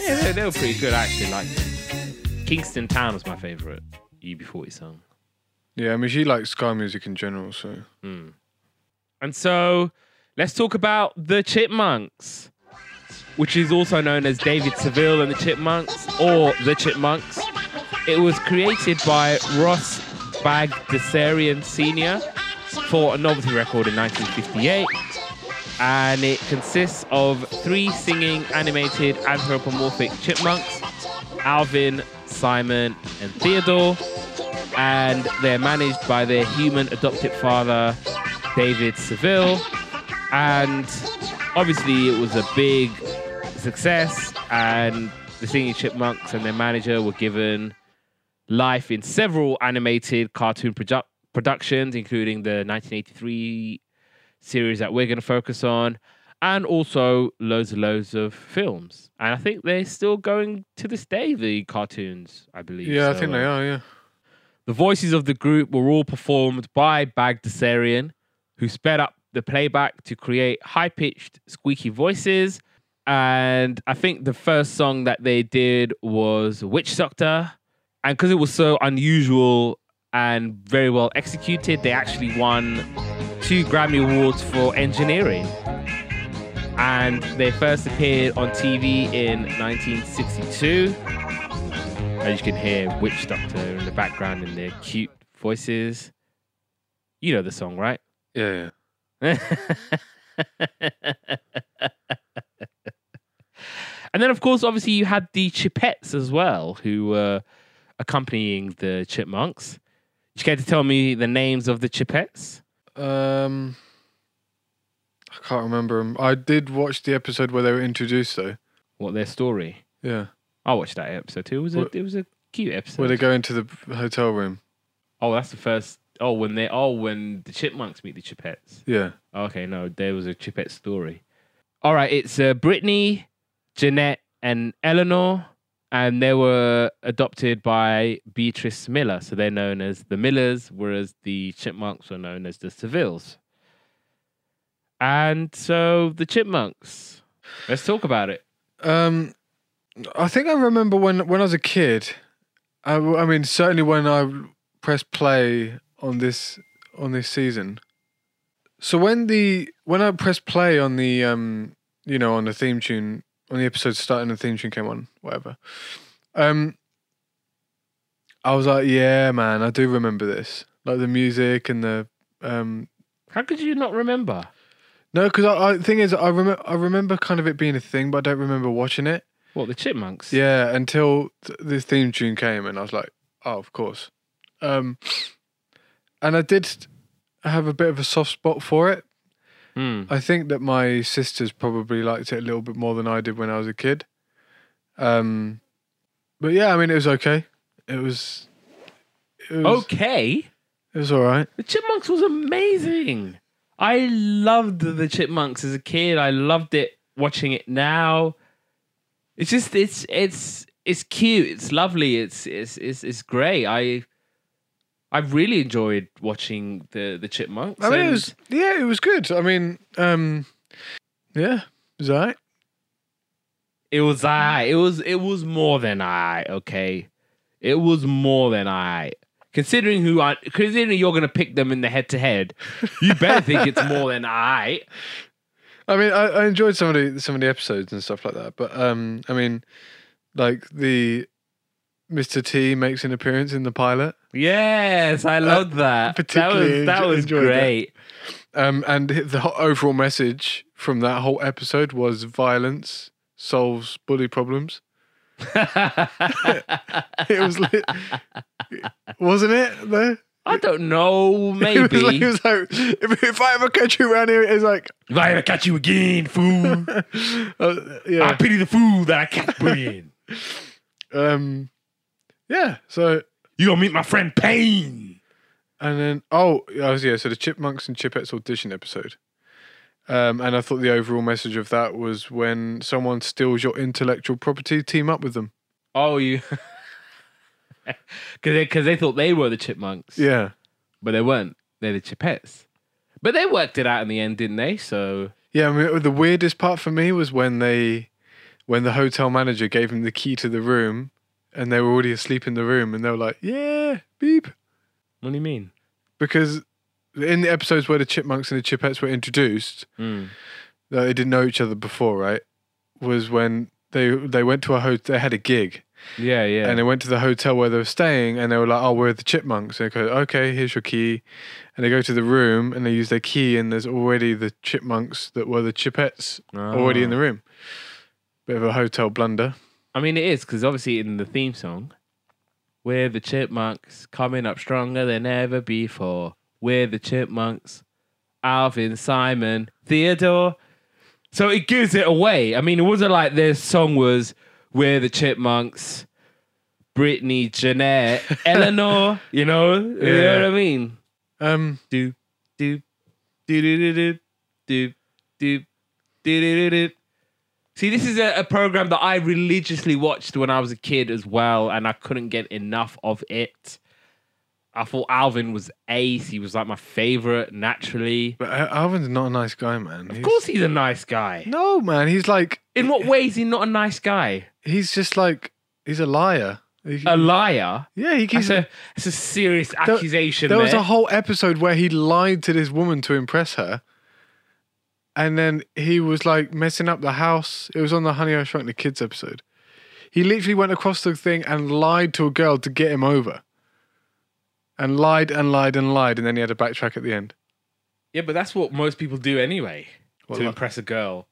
Yeah, they, they were pretty good. I actually liked them. Kingston Town was my favorite UB40 song.
Yeah, I mean, she likes Sky music in general, so. Hmm.
And so let's talk about the Chipmunks, which is also known as David Seville and the Chipmunks or the Chipmunks. It was created by Ross Bagdasarian Sr. for a novelty record in 1958. And it consists of three singing animated anthropomorphic chipmunks Alvin, Simon, and Theodore. And they're managed by their human adopted father, David Seville. And obviously, it was a big success. And the singing chipmunks and their manager were given life in several animated cartoon produ- productions, including the 1983 series that we're going to focus on, and also loads and loads of films. And I think they're still going to this day, the cartoons, I believe.
Yeah, I
So,
think they
uh,
are. Yeah.
The voices of the group were all performed by Bagdasarian, who sped up the playback to create high pitched, squeaky voices. And I think the first song that they did was Witch Doctor. And because it was so unusual and very well executed, they actually won two Grammy Awards for engineering. And they first appeared on TV in 1962. As you can hear Witch Doctor in the background in their cute voices. You know the song, right?
Yeah. Yeah.
and then, of course, obviously, you had the Chipettes as well, who were accompanying the Chipmunks. You care to tell me the names of the Chipettes?
Um, can't remember them. I did watch the episode where they were introduced, though.
What their story?
Yeah.
I watched that episode too. It was a,
What-
it was a cute episode.
Where they go into the hotel room.
Oh, that's the first. Oh, when they oh when the Chipmunks meet the Chipettes.
Yeah.
Okay, no, there was a Chipette story. All right, it's uh, Brittany, Jeanette, and Eleanor, and they were adopted by Beatrice Miller. So they're known as the Millers, whereas the Chipmunks were known as the Sevilles. And so the Chipmunks. Let's talk about it.
Um, I think I remember when when I was a kid. I, I mean, certainly when I pressed play on this on this season. So when the when I pressed play on the um you know on the theme tune on the episode starting the theme tune came on whatever, um, I was like, yeah, man, I do remember this, like the music and the um
How could you not remember?
No, because I, I thing is I remember I remember kind of it being a thing, but I don't remember watching it.
What the Chipmunks?
Yeah, until th- this theme tune came, and I was like, "Oh, of course." Um, and I did have a bit of a soft spot for it.
Hmm.
I think that my sisters probably liked it a little bit more than I did when I was a kid. Um, but yeah, I mean, it was okay. It was. It was,
Okay.
It was all right.
The Chipmunks was amazing. I loved the Chipmunks as a kid. I loved it watching it now. It's just it's it's it's cute. It's lovely. It's it's it's it's great. I I really enjoyed watching the the Chipmunks.
I mean, it was yeah, it was good. I mean, um, yeah, it was right.
it was I. It was it was more than I. Okay, it was more than I. Considering who I considering you're gonna pick them in the head to head, you better think it's more than I.
I mean, I, I enjoyed some of the some of the episodes and stuff like that. But um, I mean, like the Mr. T makes an appearance in the pilot,
Yes, I love that. That
particularly
was that was
enjoyed that.
great.
um, and the overall message from that whole episode was violence solves bully problems. It was, li- wasn't it? Though
I don't know,
It was like,
maybe.
it was like if, if I ever catch you around here, it's like,
if I ever catch you again, fool,
uh,
I pity the fool that I catch bullying.
um, yeah. So
You gonna meet my friend Pain.
And then, oh, yeah. So the Chipmunks and Chipettes audition episode, um, and I thought the overall message of that was when someone steals your intellectual property, team up with them.
Oh, you. Because they, 'cause they thought they were the chipmunks.
Yeah,
But they weren't. They're the chipettes. But they worked it out in the end, didn't they? So.
yeah. I mean, the weirdest part for me was when they, when the hotel manager gave him the key to the room, and they were already asleep in the room, and they were like, "Yeah, beep,"
What do you mean?
because in the episodes where the Chipmunks and the Chipettes were introduced,
Mm.
that they didn't know each other before, right? Was when they they went to a hotel. They had a gig.
Yeah, yeah.
And they went to the hotel where they were staying and they were like, oh, we're the chipmunks. And they go, okay, here's your key. And they go to the room and they use their key and there's already the chipmunks that were the chipettes already in the
Ah.
room. Bit of a hotel blunder.
I mean, it is because obviously in the theme song, we're the chipmunks coming up stronger than ever before. We're the chipmunks, Alvin, Simon, Theodore. So it gives it away. I mean, it wasn't like their song was "We're the Chipmunks," Brittany, Jeanette, Eleanor. You know, you know what I mean?
Um,
do do do do do do do do do do do. See, this is a, a program that I religiously watched when I was a kid as well, and I couldn't get enough of it. I thought Alvin was ace. He was like my favorite naturally.
but Al- Alvin's not a nice guy, man.
Of course, he's a nice guy.
No, man. He's like
In what way is he not a nice guy?
he's just like he's a liar. He-
A liar.
yeah, he keeps.
That's a, that's a serious
There-
accusation.
there was a whole episode where he lied to this woman to impress her. And then he was like messing up the house. It was on the Honey I Shrunk the Kids episode. He literally went across the thing and lied to a girl to get him over. And lied and lied and lied, and then he had to backtrack at the end.
Yeah, but that's what most people do anyway
What,
to
like-
impress a girl.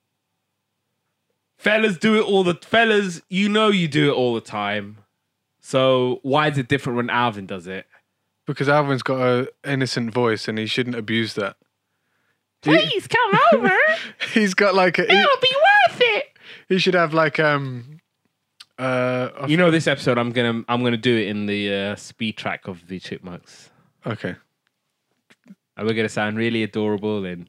Fellas do it all the fellas. You know you do it all the time. So why is it different when Alvin does it?
Because Alvin's got a innocent voice and he shouldn't abuse that.
Please come over.
he's got like a he,
It'll be worth it.
he should have like um uh
You know this episode. I'm gonna I'm gonna do it in the uh, speed track of the Chipmunks,
okay.
and we're gonna sound really adorable and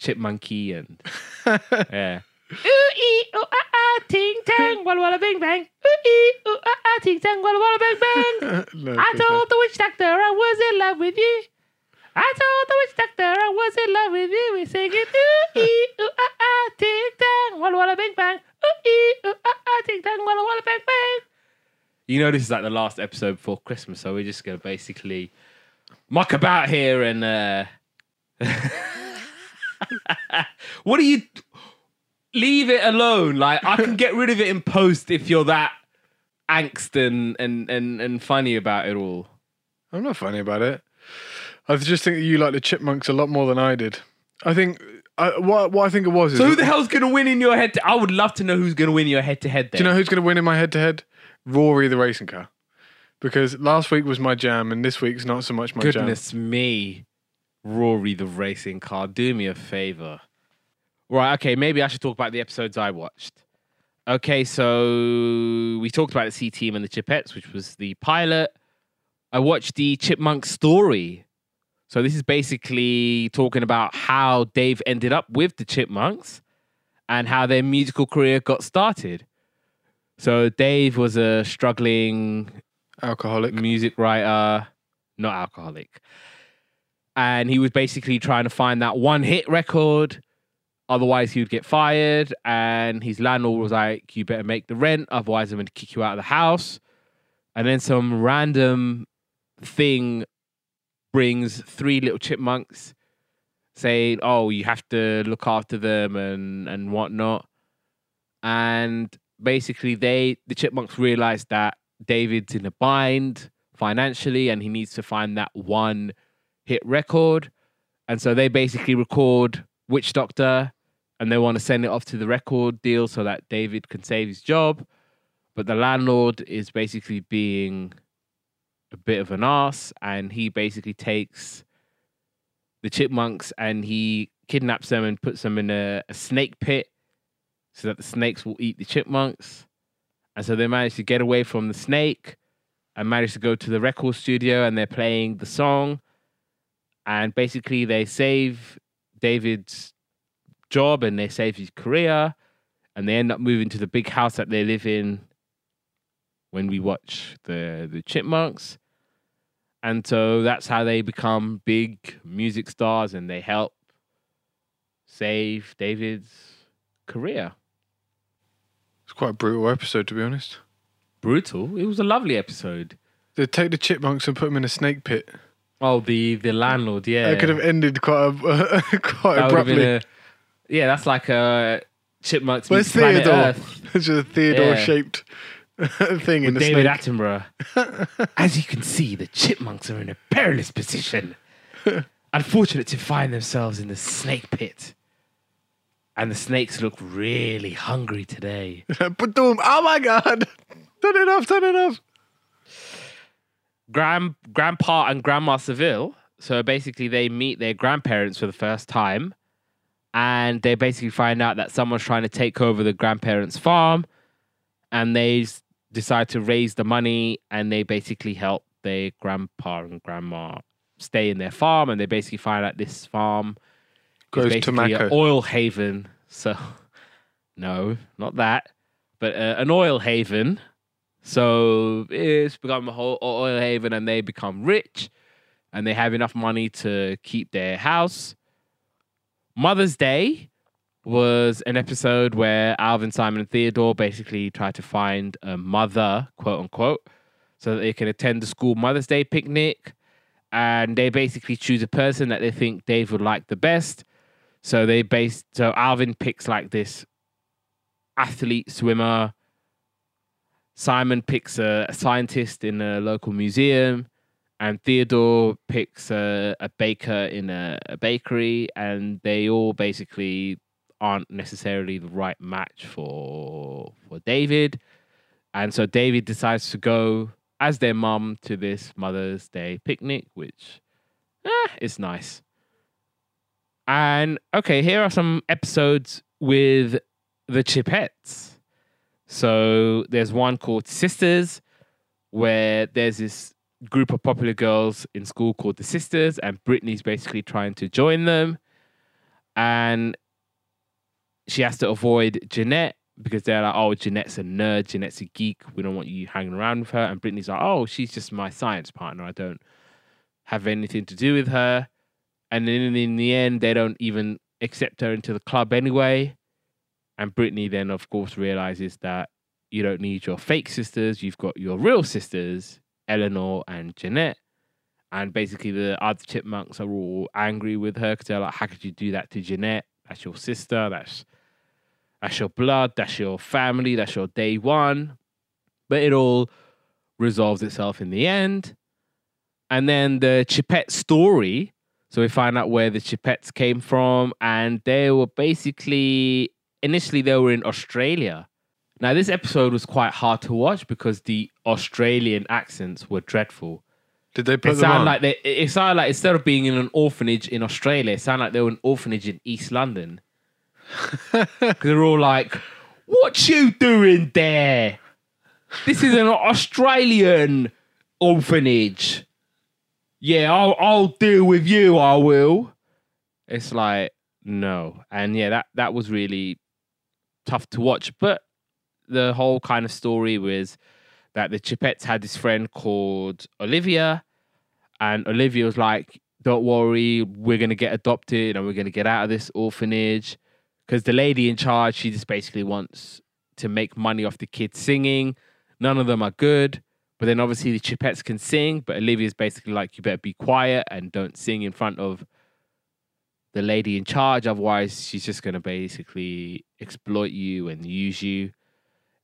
chipmunky and yeah. Ooh ee ooh ah ah ting tang walla walla bing bang. Ooh ee ooh ah ah ting tang walla walla bang bang.
No,
I told the witch doctor I was in love with you. I told the witch doctor I was in love with you. We sing it ooh ee ooh ah ah ting tang walla walla bing bang. Ooh ee ooh ah ah ting tang walla walla bang bang. You know this is like the last episode before Christmas, so we're just gonna basically muck about here and uh what do you leave it alone? Like I can get rid of it in post if you're that angst and and and, and funny about it all.
I'm not funny about it. I just think that you like the chipmunks a lot more than I did. I think I, what what I think it was is
So who the hell's gonna win in your head? To, I would love to know who's gonna win your head to head.
Do you know who's going to win in my head to head? Rory the racing car. Because last week was my jam and this week's not so much my jam.
Goodness me, Rory the racing car. Do me a favor. Right, okay, maybe I should talk about the episodes I watched. Okay, so we talked about the C Team and the Chipettes, which was the pilot. I watched the Chipmunk story. So this is basically talking about how Dave ended up with the Chipmunks and how their musical career got started. So Dave was a struggling
Alcoholic.
music writer, not alcoholic. And he was basically trying to find that one hit record. Otherwise, he would get fired. And his landlord was like, You better make the rent. Otherwise, I'm going to kick you out of the house. And then some random thing brings three little chipmunks saying, Oh, you have to look after them and, and whatnot. And basically, they, the chipmunks realize that David's in a bind financially and he needs to find that one hit record. And so they basically record Witch Doctor and they want to send it off to the record deal so that David can save his job. But the landlord is basically being a bit of an ass and he basically takes the chipmunks and he kidnaps them and puts them in a, a snake pit so that the snakes will eat the chipmunks. And so they manage to get away from the snake and manage to go to the record studio and they're playing the song. And basically, they save David's job and they save his career. And they end up moving to the big house that they live in when we watch the, the Chipmunks. And so that's how they become big music stars and they help save David's career.
It's quite a brutal episode, to be honest.
Brutal. It was a lovely episode.
They take the chipmunks and put them in a snake pit.
Oh, the the landlord, yeah.
That could have ended quite a, quite
That would have been
abruptly.
a- yeah, that's like a chipmunks
Where's Theodore?
Earth.
It's just a Theodore-shaped thing in
With
the
David
snake.
Attenborough. As you can see, the chipmunks are in a perilous position. Unfortunate to find themselves in the snake pit. And the snakes look really hungry today.
Ba-doom. Oh my god! Turn it off! Turn it off!
Grand grandpa and grandma Seville. So basically, they meet their grandparents for the first time, and they basically find out that someone's trying to take over the grandparents' farm, and they decide to raise the money, and they basically help their grandpa and grandma stay in their farm, and they basically find out this farm
Grows
basically an oil haven. So, no, not that, but uh, an oil haven. So it's become a whole oil haven, and they become rich, and they have enough money to keep their house. Mother's Day was an episode where Alvin, Simon, and Theodore basically try to find a mother, quote unquote, so that they can attend the school Mother's Day picnic. And they basically choose a person that they think Dave would like the best. So they base so Alvin picks like this athlete swimmer. Simon picks a, a scientist in a local museum, and Theodore picks a, a baker in a, a bakery, and they all basically aren't necessarily the right match for for David. And so David decides to go as their mum to this Mother's Day picnic, which eh, is nice. And okay, here are some episodes with the Chipettes. So there's one called Sisters, where there's this group of popular girls in school called the Sisters, and Brittany's basically trying to join them. And she has to avoid Jeanette because they're like, oh, Jeanette's a nerd, Jeanette's a geek. We don't want you hanging around with her. And Brittany's like, oh, she's just my science partner. I don't have anything to do with her. And then in the end, they don't even accept her into the club anyway. And Brittany then, of course, realizes that you don't need your fake sisters. You've got your real sisters, Eleanor and Jeanette. And basically, the other chipmunks are all angry with her because they're like, how could you do that to Jeanette? That's your sister. That's that's your blood. That's your family. That's your day one. But it all resolves itself in the end. And then the Chipette story. So we find out where the Chipettes came from, and they were basically initially they were in Australia. Now this episode was quite hard to watch because the Australian accents were dreadful.
Did they
It
put
sounded
on?
like they it sounded like instead of being in an orphanage in Australia, it sounded like they were an orphanage in East London. Because they're all like, "What you doing there? This is an Australian orphanage. Yeah, I'll I'll deal with you. I will." It's like no, and yeah, that that was really tough to watch. But the whole kind of story was that the Chipettes had this friend called Olivia, and Olivia was like, "Don't worry, we're gonna get adopted and we're gonna get out of this orphanage." Because the lady in charge, she just basically wants to make money off the kids singing. None of them are good, but then obviously the Chipettes can sing. But Olivia's basically like, "You better be quiet and don't sing in front of the lady in charge, otherwise she's just gonna basically exploit you and use you."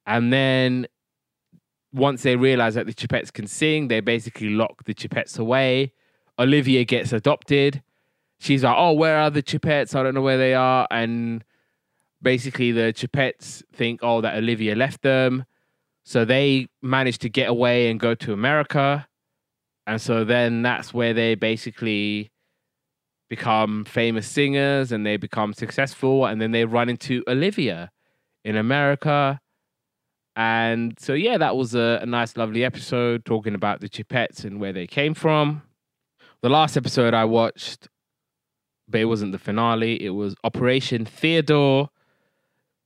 And then once they realize that the Chipettes can sing, they basically lock the Chipettes away. Olivia gets adopted. She's like, "Oh, where are the Chipettes? I don't know where they are." And basically, the Chipettes think, "Oh, that Olivia left them," so they manage to get away and go to America. And so then that's where they basically become famous singers and they become successful. And then they run into Olivia in America. And so, yeah, that was a, a nice, lovely episode talking about the Chipettes and where they came from. The last episode I watched, but it wasn't the finale, it was Operation Theodore.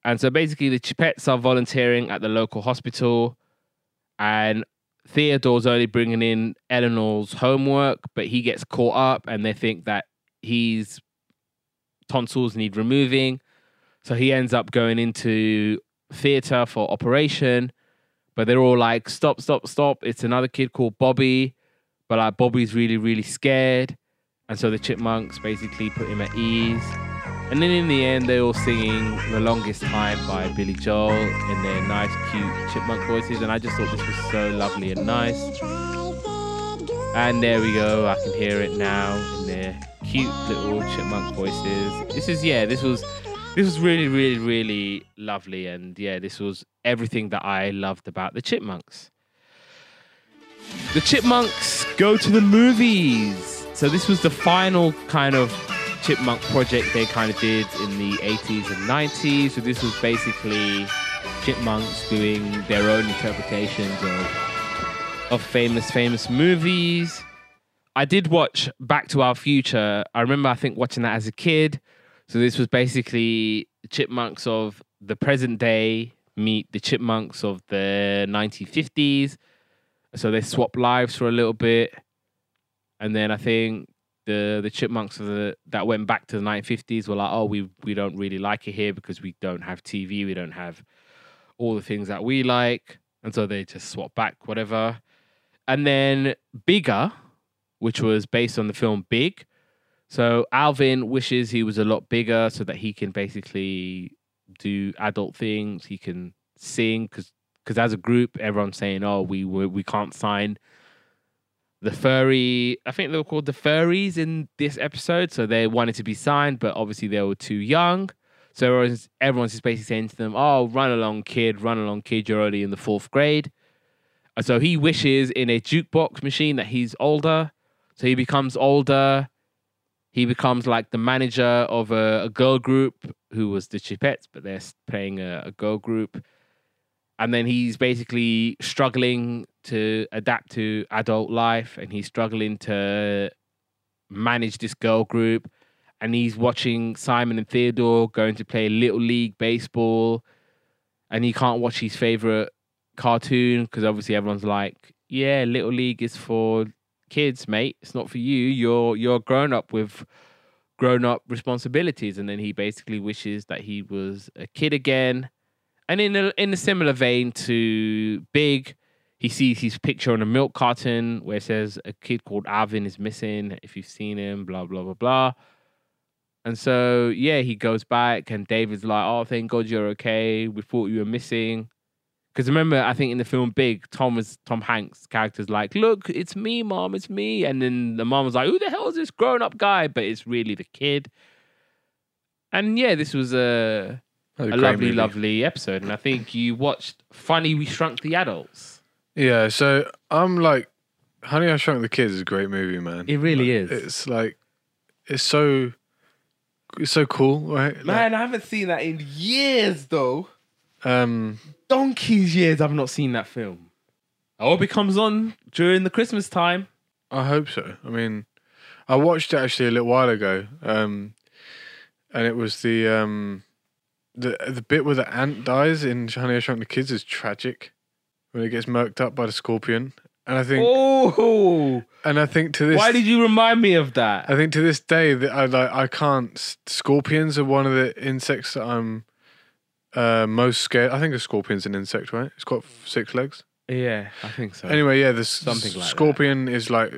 And so basically, the Chipettes are volunteering at the local hospital, and Theodore's only bringing in Eleanor's homework, but he gets caught up, and they think that his tonsils need removing. So he ends up going into theater for operation, but they're all like, stop, stop, stop. It's another kid called Bobby, but like Bobby's really, really scared. And so the chipmunks basically put him at ease. And then in the end, they're all singing The Longest Time by Billy Joel in their nice, cute chipmunk voices. And I just thought this was so lovely and nice. And there we go. I can hear it now in their cute little chipmunk voices. This is, yeah, this was this was really, really, really lovely. And yeah, this was everything that I loved about the Chipmunks. The Chipmunks go to the movies. So this was the final kind of Chipmunk project they kind of did in the 80s and 90s. So this was basically Chipmunks doing their own interpretations of of famous, famous movies. I did watch Back to Our Future. I remember, I think, watching that as a kid. So this was basically chipmunks of the present day meet the chipmunks of the 1950s. So they swap lives for a little bit, and then I think the the chipmunks the, that went back to the 1950s were like, oh, we we don't really like it here because we don't have TV, we don't have all the things that we like, and so they just swap back, whatever. And then Bigger, which was based on the film Big. So Alvin wishes he was a lot bigger so that he can basically do adult things. He can sing because because as a group, everyone's saying, "Oh, we we, we can't sign the furry." I think they were called the furries in this episode, so they wanted to be signed, but obviously they were too young. So everyone's, everyone's just basically saying to them, "Oh, run along, kid, run along, kid. You're already in the fourth grade." So he wishes in a jukebox machine that he's older. So he becomes older. He becomes like the manager of a, a girl group who was the Chipettes, but they're playing a, a girl group and then he's basically struggling to adapt to adult life and he's struggling to manage this girl group. And he's watching Simon and Theodore going to play little league baseball. And he can't watch his favorite cartoon because obviously everyone's like yeah little league is for kids mate. It's not for you. You're you're grown up with grown up responsibilities. And then he basically wishes that he was a kid again and in a in a similar vein to Big, he sees his picture on a milk carton where it says a kid called Alvin is missing. If you've seen him, blah blah blah blah. And so yeah, he goes back, and David's like, "Oh, thank God you're okay. We thought you were missing." Because remember, I think in the film Big, Tom was Tom Hanks' character's like, "Look, it's me, mom, it's me," and then the mom was like, "Who the hell is this grown-up guy?" But it's really the kid. And yeah, this was a a, a lovely, movie. lovely episode. And I think you watched Funny We Shrunk the Adults.
Yeah, so I'm like, Honey, I Shrunk the Kids is a great movie, man.
It really
like,
is.
It's like, it's so, it's so cool, right?
Man, like, I haven't seen that in years, though.
Um,
Donkey's years I've not seen that film. I hope it comes on during the Christmas time.
I hope so. I mean, I watched it actually a little while ago, um, and it was the um, the the bit where the ant dies in Honey I Shrunk the Kids is tragic when it gets murked up by the scorpion. And I think
oh,
and I think to this.
Why did you remind me of that?
I think to this day that I like I can't. Scorpions are one of the insects that I'm uh, most scared. I think a scorpion's an insect, right? It's got six legs.
Yeah, I think so.
Anyway, yeah, the something like scorpion that. is like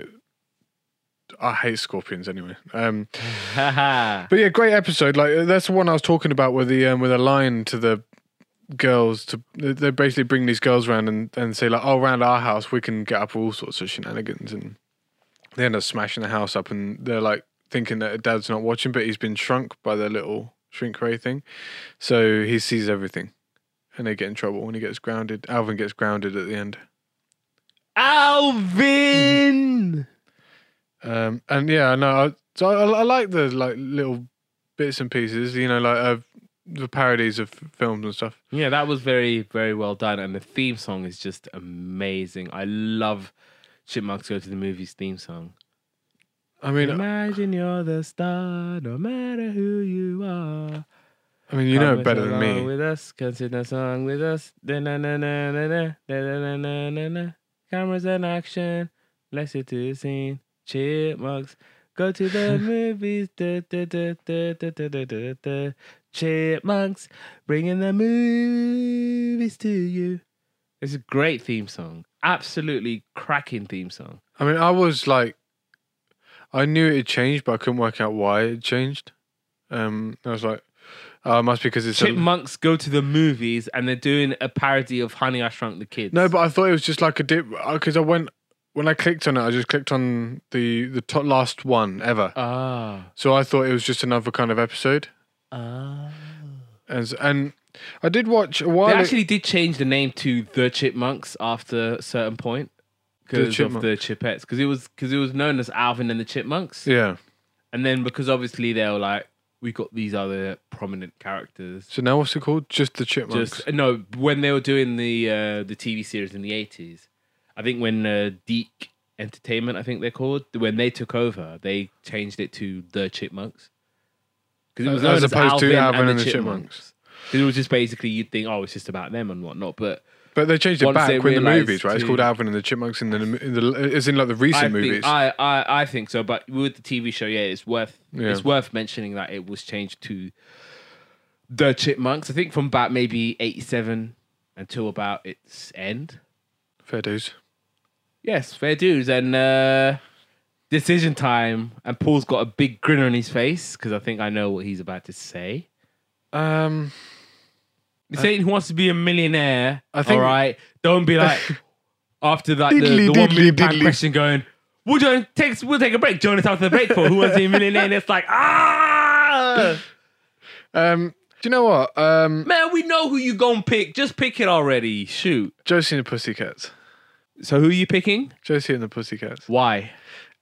I hate scorpions anyway. Um, but yeah, great episode. Like that's the one I was talking about with the um, with a line to the girls to they basically bring these girls around and, and say like, oh, around our house we can get up all sorts of shenanigans, and they end up smashing the house up, and they're like thinking that dad's not watching, but he's been shrunk by the little shrink ray thing, so he sees everything, and they get in trouble when he gets grounded. Alvin gets grounded at the end.
Alvin.
Um, and yeah, no, I, so I, I, like the like little bits and pieces, you know, like uh, the parodies of films and stuff.
Yeah, that was very very well done, and the theme song is just amazing. I love Chipmunks Go to the Movies theme song.
I mean,
uh, imagine you're the star, no matter who you are.
I mean, you Come know better than me.
With us, come sing song with us. Cameras in action, let's get to the scene chipmunks go to the movies. Da, da, da, da, da, da, da, da, Chipmunks bringing the movies to you. It's a great theme song. Absolutely cracking theme song.
I mean, I was like, I knew it had changed, but I couldn't work out why it changed. Um, I was like, oh, it must be because it's
chipmunks a... go to the movies and they're doing a parody of Honey I Shrunk the Kids.
No, but I thought it was just like a dip because I went when I clicked on it, I just clicked on the the top last one ever.
Ah.
So I thought it was just another kind of episode.
Ah.
And and I did watch a while.
They actually did change the name to the Chipmunks after a certain point because of the Chipettes, because it was because it was known as Alvin and the Chipmunks.
Yeah.
And then because obviously they were like, we got these other prominent characters.
So now what's it called? Just the Chipmunks. Just
no, when they were doing the uh, the TV series in the eighties, I think when uh, DiC Entertainment, I think they're called. When they took over, they changed it to the Chipmunks. Because
As- as opposed to Alvin and the Chipmunks.
'Cause It was just basically you'd think, oh, it's just about them and whatnot. But
But they changed it back in the movies, right? It's called Alvin and the Chipmunks in the, in the it's in like the recent
I
movies.
I, I I think so. But with the TV show, yeah, it's worth
Yeah.
it's worth mentioning that it was changed to the Chipmunks. I think from about maybe eighty seven until about its end.
Fair dues.
Yes, fair dues. And uh, decision time. And Paul's got a big grin on his face because I think I know what he's about to say.
Um,
He's saying he wants to be a millionaire.
I think-
all right. Don't be like after that the,
Diddly,
the one
diddly,
million pound
diddly.
question going. We'll join, take we'll take a break. Join us after the break for who wants to be a millionaire. And it's like ah,
um, do you know what? Um,
man, we know who you gonna pick. Just pick it already. Shoot.
Josie and the Pussycats.
So who are you picking?
Josie and the Pussycats.
Why?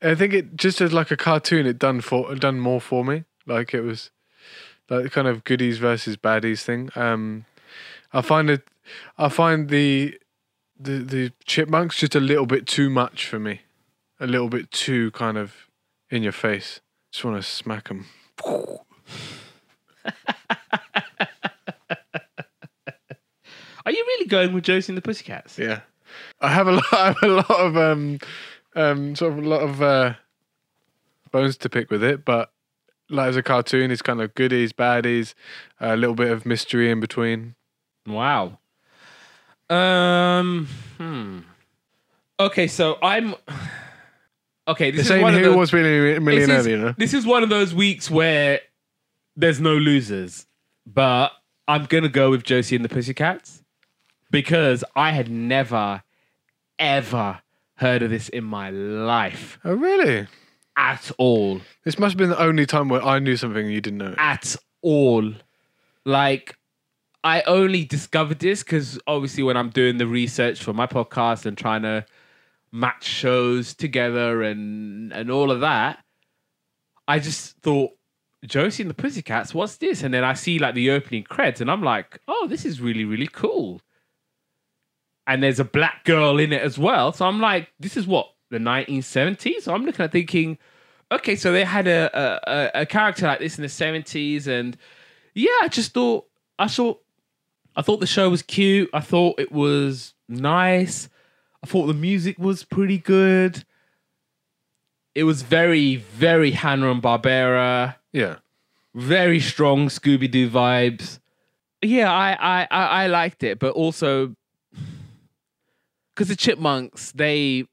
I think it just as like a cartoon, it done for done more for me. Like it was like kind of goodies versus baddies thing. Um, I find it, I find the the the chipmunks just a little bit too much for me, a little bit too kind of in your face. Just want to smack them.
Are you really going with Josie and the Pussycats?
Yeah, I have a lot. I have a lot of um, um, sort of a lot of uh, bones to pick with it, but like as a cartoon, it's kind of goodies, baddies, a little bit of mystery in between.
Wow. Um. Hmm. Okay, so I'm. Okay, this
They're
is one of
who
those,
was a millionaire,
this is,
you know?
this is one of those weeks where there's no losers, but I'm gonna go with Josie and the Pussycats because I had never, ever heard of this in my life
Oh, really?
at all.
This must have been the only time where I knew something you didn't know.
at all. Like, I only discovered this because obviously, when I'm doing the research for my podcast and trying to match shows together and and all of that, I just thought Josie and the Pussycats, what's this? And then I see like the opening credits, and I'm like, oh, this is really really cool. And there's a black girl in it as well, so I'm like, this is what the 1970s. So I'm looking at thinking, okay, so they had a, a a- character like this in the seventies, and yeah, I just thought I thought I thought the show was cute. I thought it was nice. I thought the music was pretty good. It was very, very Hanna and Barbera,
Yeah.
very strong Scooby Doo vibes. Yeah, I, I, I, I liked it, but also because the Chipmunks, they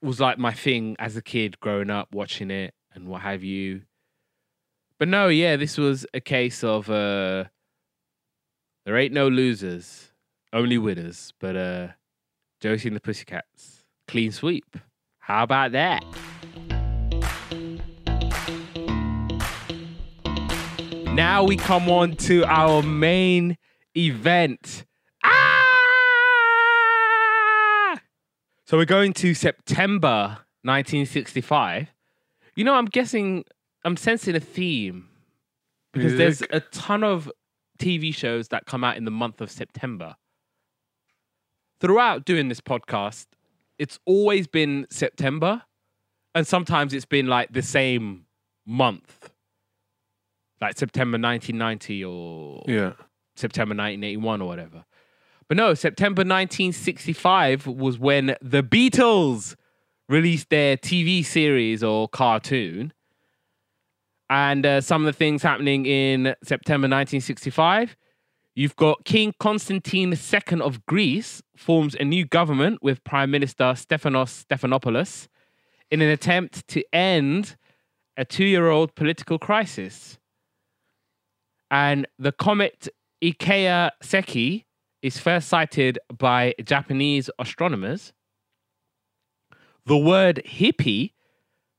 was like my thing as a kid growing up watching it and what have you. But no, yeah, this was a case of uh there ain't no losers, only winners. But uh Josie and the Pussycats, clean sweep. How about that? Now we come on to our main event. Ah! So we're going to September 1965. You know, I'm guessing, I'm sensing a theme because there's a ton of TV shows that come out in the month of September. Throughout doing this podcast, it's always been September, and sometimes it's been like the same month, like September 1990 or
Yeah.
September 1981 or whatever. But no, September 1965 was when the Beatles released their TV series or cartoon. And uh, some of the things happening in September 1965 you've got King Constantine II of Greece forms a new government with Prime Minister Stephanos Stephanopoulos in an attempt to end a two year old political crisis. And the comet Ikea Seki is first sighted by Japanese astronomers. The word hippie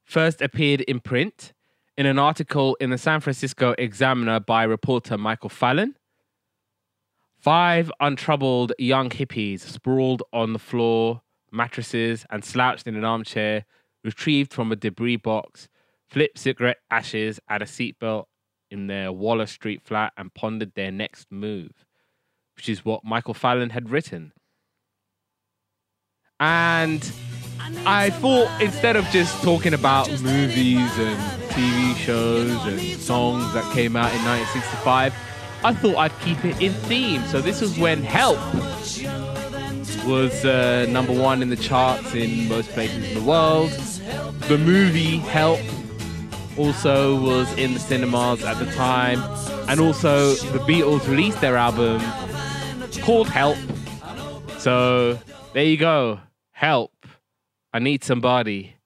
first appeared in print in an article in the San Francisco Examiner by reporter Michael Fallon. Five untroubled young hippies sprawled on the floor, mattresses, and slouched in an armchair, retrieved from a debris box, flipped cigarette ashes at a seatbelt in their Waller Street flat and pondered their next move, which is what Michael Fallon had written. And I thought instead of just talking about movies and TV shows and songs that came out in 1965, I thought I'd keep it in theme. So this was when Help was uh, number one in the charts in most places in the world. The movie Help also was in the cinemas at the time. And also, the Beatles released their album called Help. So there you go. Help. I need somebody.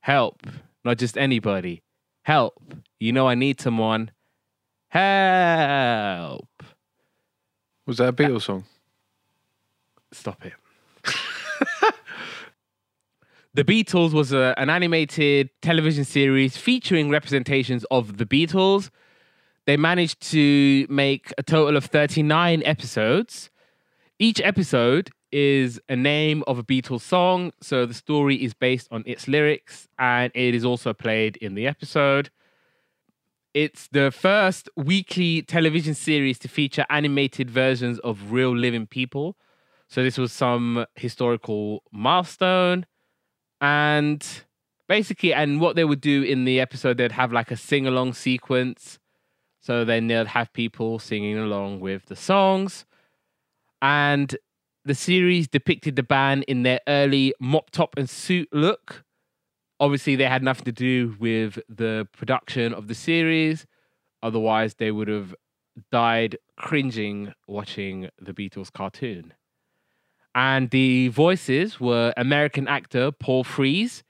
Help. Not just anybody. Help. You know I need someone. Help.
Was that a Beatles song?
Stop it. the Beatles was a, an animated television series featuring representations of the Beatles. They managed to make a total of 39 episodes. Each episode is a name of a Beatles song, so the story is based on its lyrics and it is also played in the episode. It's the first weekly television series to feature animated versions of real living people. So this was some historical milestone. And basically, and what they would do in the episode, they'd have like a sing along sequence. So then they'd have people singing along with the songs. And the series depicted the band in their early mop top and suit look. Obviously, they had nothing to do with the production of the series. Otherwise, they would have died cringing watching the Beatles cartoon. And the voices were American actor Paul Frees.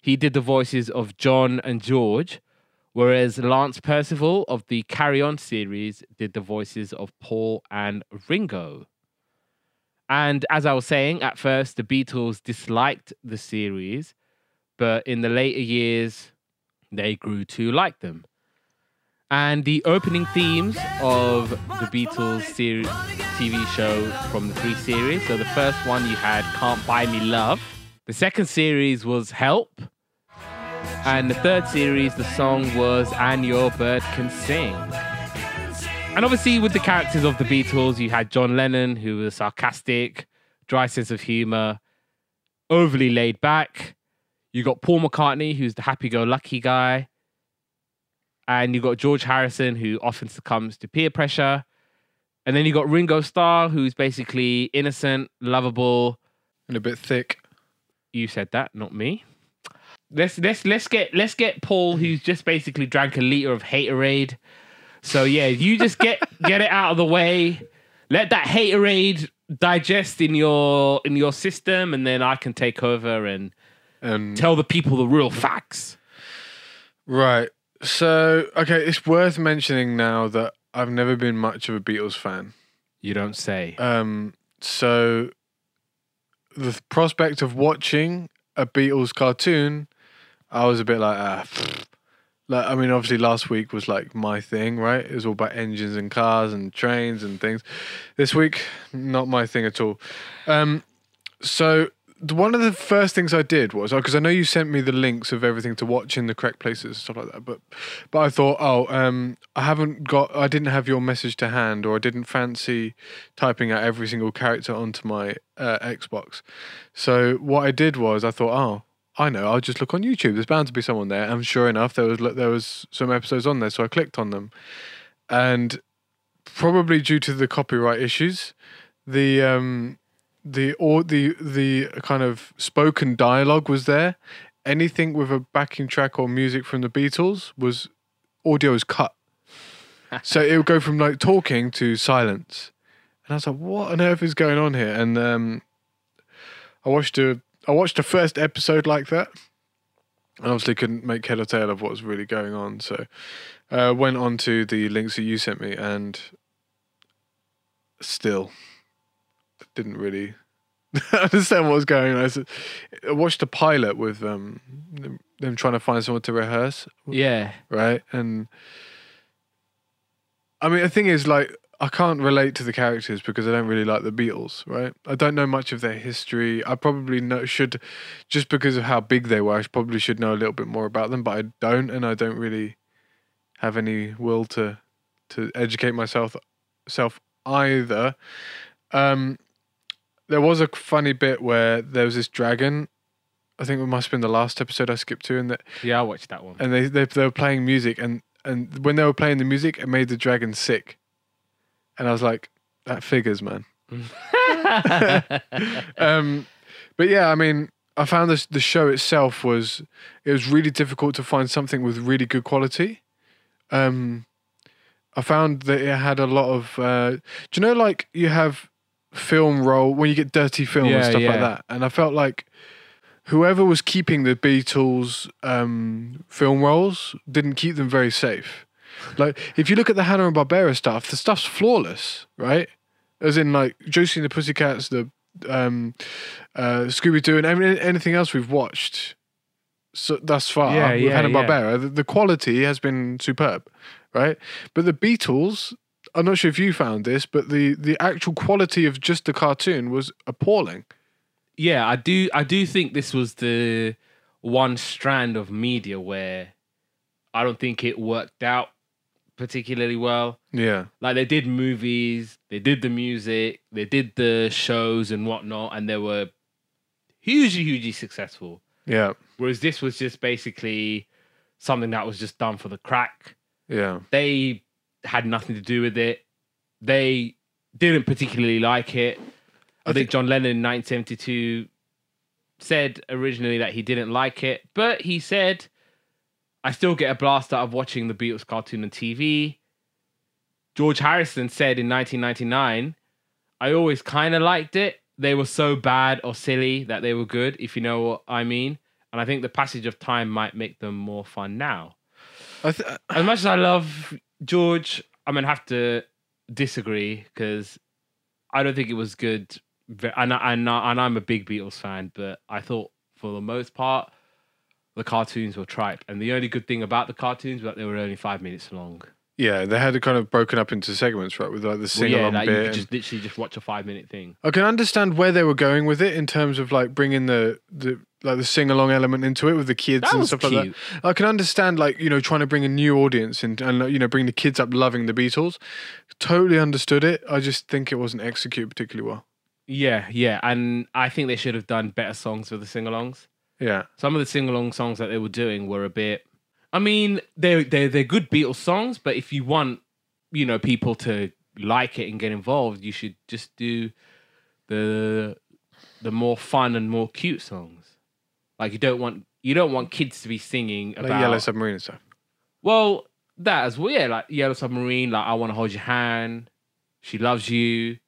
He did the voices of John and George, whereas Lance Percival of the Carry On series did the voices of Paul and Ringo. And as I was saying, at first the Beatles disliked the series, but in the later years, they grew to like them. And the opening themes of the Beatles series, TV show from the three series. So the first one you had Can't Buy Me Love. The second series was Help. And the third series, the song was And Your Bird Can Sing. And obviously, with the characters of the Beatles, you had John Lennon, who was sarcastic, dry sense of humor, overly laid back. You got Paul McCartney, who's the happy go lucky guy. And you got George Harrison, who often succumbs to peer pressure. And then you got Ringo Starr, who's basically innocent, lovable.
And a bit thick.
You said that, not me. Let's let's let's get let's get Paul, who's just basically drank a liter of Haterade. So yeah, you just get get it out of the way. Let that haterade digest in your in your system, and then I can take over and
And
tell the people the real facts.
right. So okay, it's worth mentioning now that I've never been much of a Beatles fan.
You don't say.
Um, so the prospect of watching a Beatles cartoon, I was a bit like, ah, like I mean, obviously last week was like my thing, right? It was all about engines and cars and trains and things. This week, not my thing at all. Um, so one of the first things I did was because I know you sent me the links of everything to watch in the correct places and stuff like that, but but I thought, oh, um, I haven't got, I didn't have your message to hand, or I didn't fancy typing out every single character onto my uh, Xbox. So what I did was I thought, oh, I know, I'll just look on YouTube. There's bound to be someone there, and sure enough, there was there was some episodes on there, so I clicked on them, and probably due to the copyright issues, the um the or the the kind of spoken dialogue was there. Anything with a backing track or music from the Beatles was audio was cut. so it would go from like talking to silence. And I was like, what on earth is going on here? And um I watched a I watched the first episode like that. And obviously couldn't make head or tail of what was really going on. So uh went on to the links that you sent me and still didn't really understand what was going on. I watched a pilot with um them, them trying to find someone to rehearse,
Yeah.
right? And I mean, the thing is, like, I can't relate to the characters because I don't really like the Beatles, right? I don't know much of their history. I probably know should, just because of how big they were, I probably should know a little bit more about them, but I don't, and I don't really have any will to to educate myself self either. Um, there was a funny bit where there was this dragon I think it must have been the last episode I skipped to, and that
Yeah, I watched that one.
and they, they they were playing music, and and when they were playing the music, it made the dragon sick, and I was like, that figures, man. um, but yeah, I mean, I found this the show itself was it was really difficult to find something with really good quality. Um, I found that it had a lot of. Uh, do you know, like you have film roll when you get dirty film and
Yeah,
stuff like that, and I felt like whoever was keeping the Beatles um, film rolls didn't keep them very safe. Like if you look at the Hanna and Barbera stuff, the stuff's flawless, right? As in like Josie and the Pussycats, the um, uh, Scooby Doo, and any- anything else we've watched so, thus far
Yeah,
with
yeah,
Hanna
yeah.
Barbera, the, the quality has been superb, right? But the Beatles, I'm not sure if you found this, but the the actual quality of just the cartoon was appalling.
yeah, I do. I do think this was the one strand of media where I don't think it worked out particularly well.
Yeah,
Like they did movies, they did the music, they did the shows and whatnot, and they were hugely, hugely successful.
yeah,
Whereas this was just basically something that was just done for the crack.
yeah,
They had nothing to do with it. They didn't particularly like it. I,
I
think John Lennon in 1972 said originally that he didn't like it, but he said, I still get a blast out of watching the Beatles cartoon on TV. George Harrison said in 1999, I always kind of liked it. They were so bad or silly that they were good, if you know what I mean. And I think the passage of time might make them more fun now.
Th- uh,
As much as I love George, I'm going to have to disagree because I don't think it was good. And, I- and, I- and I'm a big Beatles fan, but I thought for the most part, the cartoons were tripe. And the only good thing about the cartoons was that they were only five minutes long.
yeah, they had it kind of broken up into segments, right? With like the
Well,
sing
yeah,
along
like you
bit.
could
and-
just literally just watch a five minute thing.
I can understand where they were going with it in terms of like bringing the the like the sing along element into it with the kids
That
and stuff
cute.
like that. I can understand like you know trying to bring a new audience and and you know bring the kids up loving the Beatles. Totally understood it. I just think it wasn't executed particularly well.
Yeah, yeah. And I think they should have done better songs for the sing alongs.
Yeah,
Some of the sing along songs that they were doing were a bit. I mean, they're they're they're good Beatles songs, but if you want, you know, people to like it and get involved, you should just do the the more fun and more cute songs. Like you don't want you don't want kids to be singing
like
about
Yellow Submarine and stuff.
well that as well. Yeah, like Yellow Submarine, like I want to hold your hand, she loves you,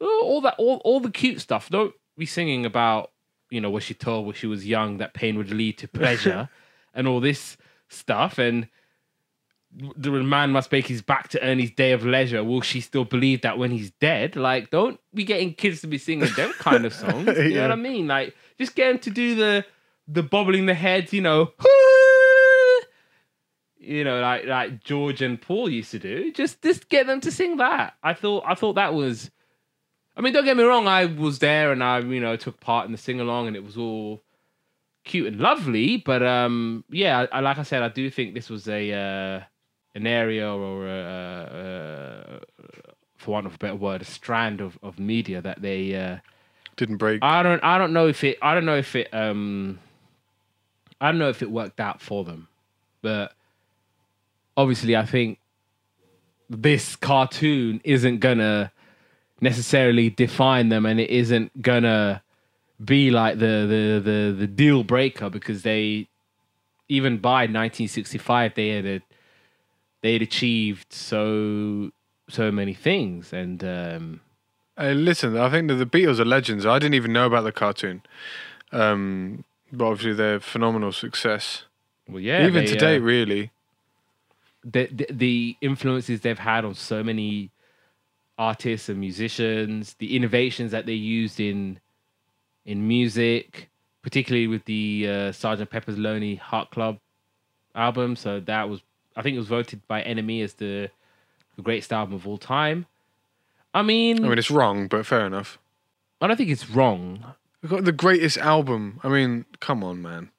all all that, all all the cute stuff. Don't be singing about you know was she told when she was young that pain would lead to pleasure, and all this stuff. And the man must make his back to earn his day of leisure. Will she still believe that when he's dead? Like, don't be getting kids to be singing them kind of songs. You know what I mean? Like, just get them to do the the bobbling the heads. You know. You know, like like George and Paul used to do. Just just get them to sing that. I thought I thought that was. I mean, don't get me wrong. I was there and I, you know, took part in the sing along, and it was all cute and lovely. But um, yeah, I, like I said, I do think this was a uh, an area or a, uh, for want of a better word, a strand of, of media that they. Uh,
Didn't break.
I don't. I don't know if it. I don't know if it. Um, I don't know if it worked out for them, but obviously, I think this cartoon isn't gonna necessarily define them, and it isn't gonna be like the the the, the deal breaker because they even by 1965 they had a, they had achieved so so many things and um
listen, I think that the Beatles are legends. I didn't even know about the cartoon, um, but obviously they're phenomenal success.
well yeah
Even
they,
to date,
uh,
really.
the, the the influences they've had on so many artists and musicians, the innovations that they used in in music, particularly with the uh, Sergeant Pepper's Lonely Heart Club album. So that was, I think, it was voted by NME as the, the greatest album of all time. I mean,
I mean, it's wrong, but fair enough.
I don't think it's wrong.
We've got the greatest album. I mean, come on, man.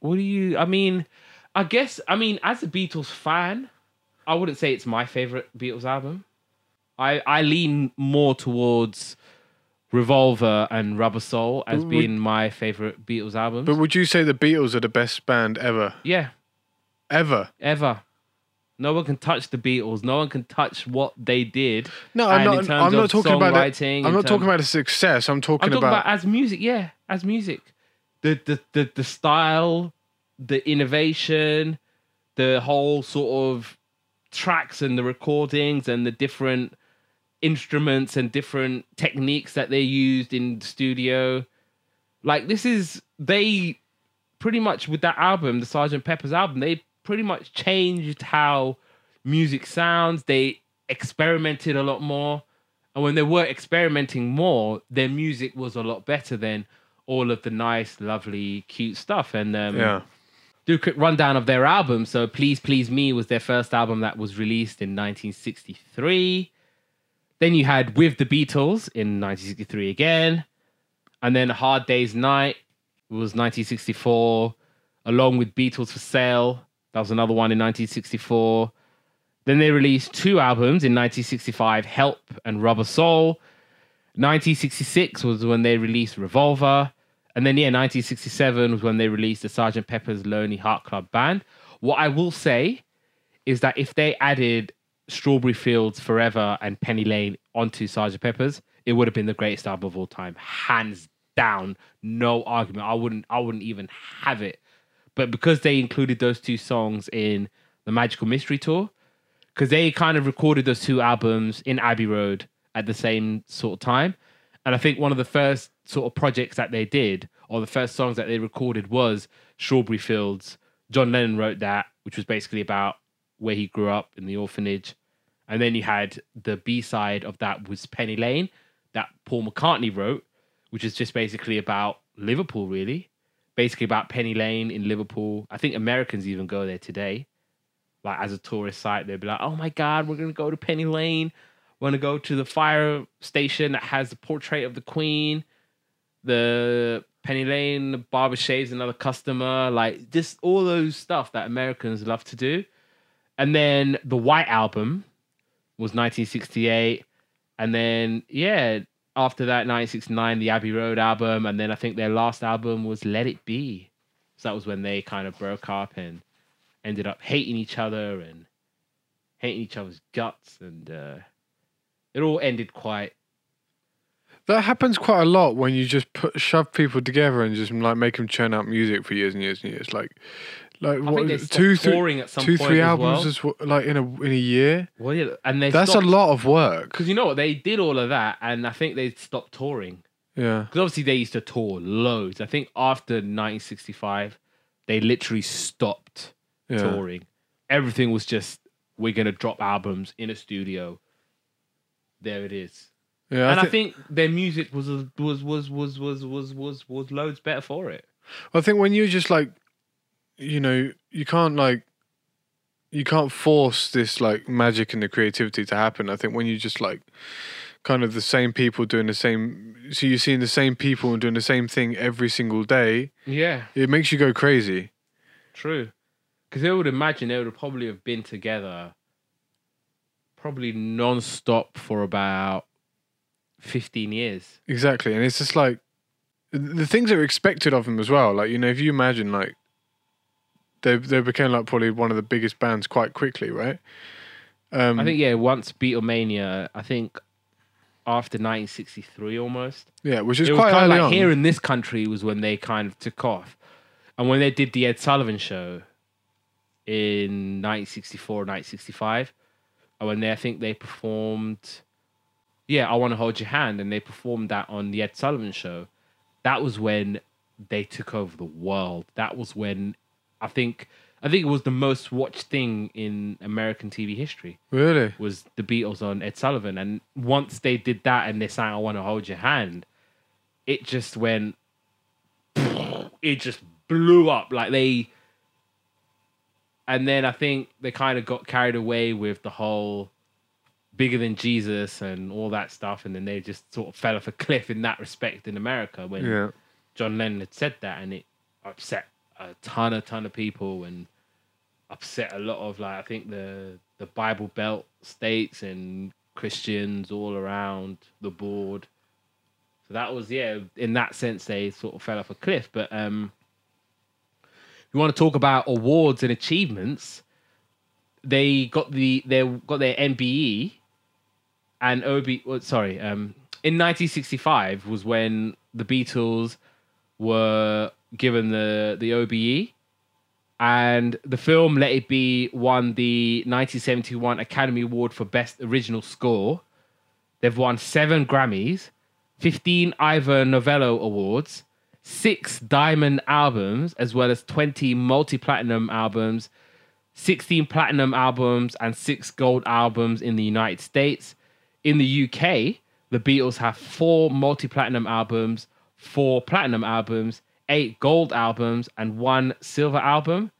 What do you? I mean, I guess. I mean, as a Beatles fan, I wouldn't say it's my favorite Beatles album. I I lean more towards Revolver and Rubber Soul as
would-
being my favorite Beatles albums.
But would you say the Beatles are the best band ever?
yeah,
Ever?
ever. No one can touch the Beatles. No one can touch what they did.
No, I'm
And in
not. I'm not talking about
songwriting,
I'm not talking about the success. I'm talking,
I'm talking
about,
about, as music, yeah, as music. The, the the the style, the innovation, the whole sort of tracks and the recordings and the different instruments and different techniques that they used in the studio. Like this is they pretty much with that album, the Sgt. Pepper's album, they pretty much changed how music sounds. They experimented a lot more. And when they were experimenting more, their music was a lot better than all of the nice, lovely, cute stuff. And um,
yeah.
do a quick rundown of their album. So, Please Please Me was their first album that was released in 1963. Then you had With the Beatles in 1963 again. And then Hard Day's Night was 1964, along with Beatles for Sale. That was another one in 1964. Then they released two albums in 1965, Help and Rubber Soul. 1966 was when they released Revolver. And then, yeah, 1967 was when they released the Sgt. Pepper's Lonely Heart Club Band. What I will say is that if they added Strawberry Fields Forever and Penny Lane onto Sgt. Pepper's, it would have been the greatest album of all time. Hands down. No argument. I wouldn't I wouldn't even have it. But because they included those two songs in the Magical Mystery Tour, because they kind of recorded those two albums in Abbey Road at the same sort of time. And I think one of the first sort of projects that they did, or the first songs that they recorded, was Strawberry Fields. John Lennon wrote that, which was basically about where he grew up in the orphanage. And then you had the B side of that was Penny Lane, that Paul McCartney wrote, which is just basically about Liverpool, really. Basically about Penny Lane in Liverpool. I think Americans even go there today like as a tourist site, they'd be like, "Oh my God, we're gonna go to Penny Lane. We're gonna go to the fire station that has the portrait of the Queen. The Penny Lane barber shaves another customer. Like just all those stuff that Americans love to do. And then the White Album was 1968, and then yeah, after that 1969, the Abbey Road album, and then I think their last album was Let It Be. So that was when they kind of broke up and ended up hating each other and hating each other's guts and uh, it all ended quite
That happens quite a lot when you just put shove people together and just like make them churn out music for years and years and years. Like, like
I
what
think they
is it,
stopped
two, three,
touring at some
two,
point
three
as
albums
well.
as like in a in a year.
well yeah, and they
That's a lot of work.
because you know what? They did all of that and I think they stopped touring.
Yeah,
because obviously they used to tour loads. I think after 1965 they literally stopped
yeah.
touring. Everything was just we're gonna drop albums in a studio. There it is.
Yeah,
and
I,
I think their music was was was was was was was was loads better for it.
I think when you're just like, you know, you can't like, you can't force this like magic and the creativity to happen. I think when you just like, kind of the same people doing the same, so you're seeing the same people and doing the same thing every single day,
yeah
it makes you go crazy.
True. Because they would imagine they would have probably have been together probably non-stop for about 15 years.
Exactly, and it's just like the things that are expected of them as well. Like you know, if you imagine like they they became like probably one of the biggest bands quite quickly, right? Um,
I think, yeah, once Beatlemania, I think after 1963 almost.
yeah, which is
it was
quite
kind of like
on.
here in this country was when they kind of took off. And when they did the Ed Sullivan show in 1964, 1965, and when they, I think they performed, yeah, I Want to Hold Your Hand, and they performed that on the Ed Sullivan show, that was when they took over the world. That was when I think, I think it was the most watched thing in American TV history
really,
was the Beatles on Ed Sullivan. And once they did that and they sang I Want to Hold Your Hand, it just went, it just blew up. Like they, and then I think they kind of got carried away with the whole bigger than Jesus and all that stuff. And then they just sort of fell off a cliff in that respect in America when
yeah.
John Lennon had said that, and it upset a ton, a ton of people, and upset a lot of like I think the the Bible Belt states and Christians all around the board. So that was yeah. In that sense, they sort of fell off a cliff. But um, if you want to talk about awards and achievements, they got the they got their MBE and OB. well, Sorry, um, in 1965 was when the Beatles were given the the OBE, and the film Let It Be won the 1971 Academy Award for Best Original Score. They've won seven Grammys, 15 Ivor Novello Awards, six Diamond albums, as well as 20 multi platinum albums, 16 platinum albums, and six gold albums in the United States. In the UK, the Beatles have four multi platinum albums, four platinum albums, eight gold albums, and one silver album.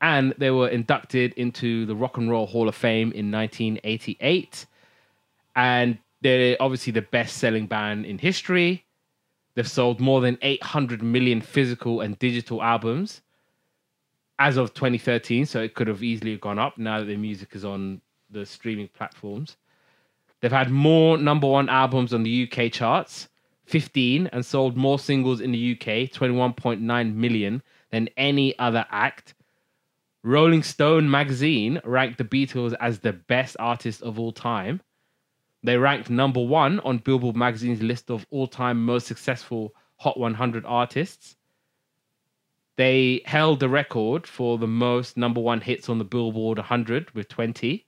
And they were inducted into the Rock and Roll Hall of Fame in 1988. And they're obviously the best selling band in history. They've sold more than 800 million physical and digital albums as of 2013. So it could have easily gone up now that their music is on the streaming platforms. They've had more number one albums on the UK charts, 15, and sold more singles in the UK, 21.9 million, than any other act. Rolling Stone magazine ranked the Beatles as the best artist of all time. They ranked number one on Billboard magazine's list of all time most successful Hot 100 artists. They held the record for the most number one hits on the Billboard 100 with 20.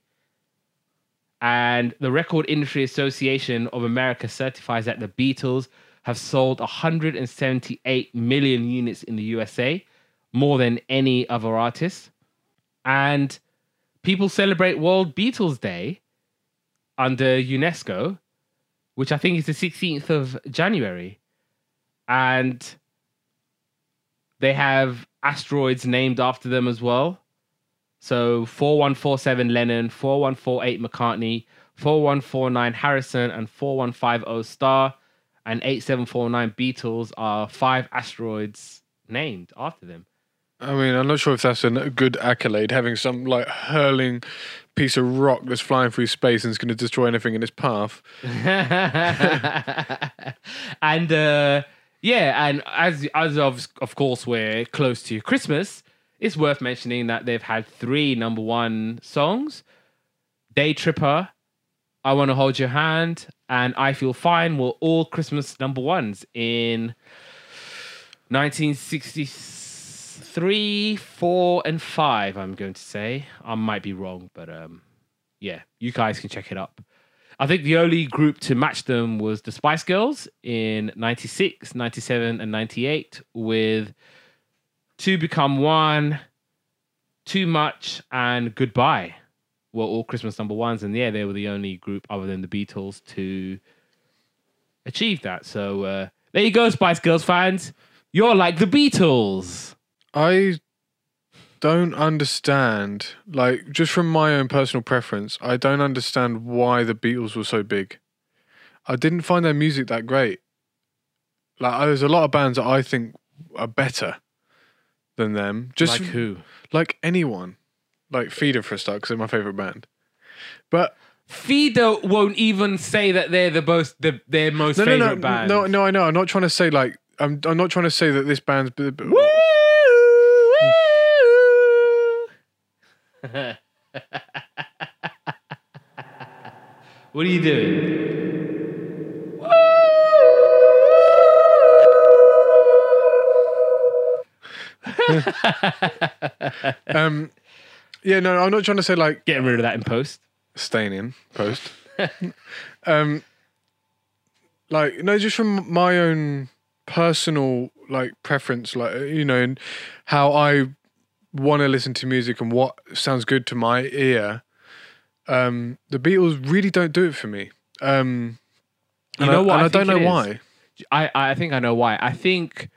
And the Record Industry Association of America certifies that the Beatles have sold 178 million units in the USA, more than any other artist. And people celebrate World Beatles Day under UNESCO, which I think is the 16th of January. And they have asteroids named after them as well. So 4147 Lennon, 4148 McCartney, 4149 Harrison, and 4150 Starr, and 8749 Beatles are five asteroids named after them.
I mean, I'm not sure if that's a good accolade, having some like hurling piece of rock that's flying through space and is going to destroy anything in its path.
and uh, yeah, and as as of of course we're close to Christmas, it's worth mentioning that they've had three number one songs: "Day Tripper," "I Want to Hold Your Hand," and "I Feel Fine" were all Christmas number ones in 1963, four, and five. I'm going to say I might be wrong, but um, yeah, you guys can check it up. I think the only group to match them was the Spice Girls in 96, 97, and 98 with Two Become One, Too Much, and Goodbye were all Christmas number ones. And yeah, they were the only group other than the Beatles to achieve that. So uh, there you go, Spice Girls fans. You're like the Beatles.
I don't understand, like, just from my own personal preference, I don't understand why the Beatles were so big. I didn't find their music that great. Like, there's a lot of bands that I think are better than them. Just
like who?
like anyone, like Feeder for a start, because they're my favorite band. But
Feeder won't even say that they're the most the, their most
no, no,
favorite
no,
band.
no, no. I know. I'm not trying to say like I'm. I'm not trying to say that this band's. b- b-
Woo! what are you doing?
Um, yeah, no, I'm not trying to say like
Getting rid of that in post.
staying in post. um, like no, just from my own personal like preference, like you know, and how I want to listen to music and what sounds good to my ear. Um, the Beatles really don't do it for me. Um,
You
and
know
I,
what
And
I
I, don't know
it is?
why.
I, I think I know why. I think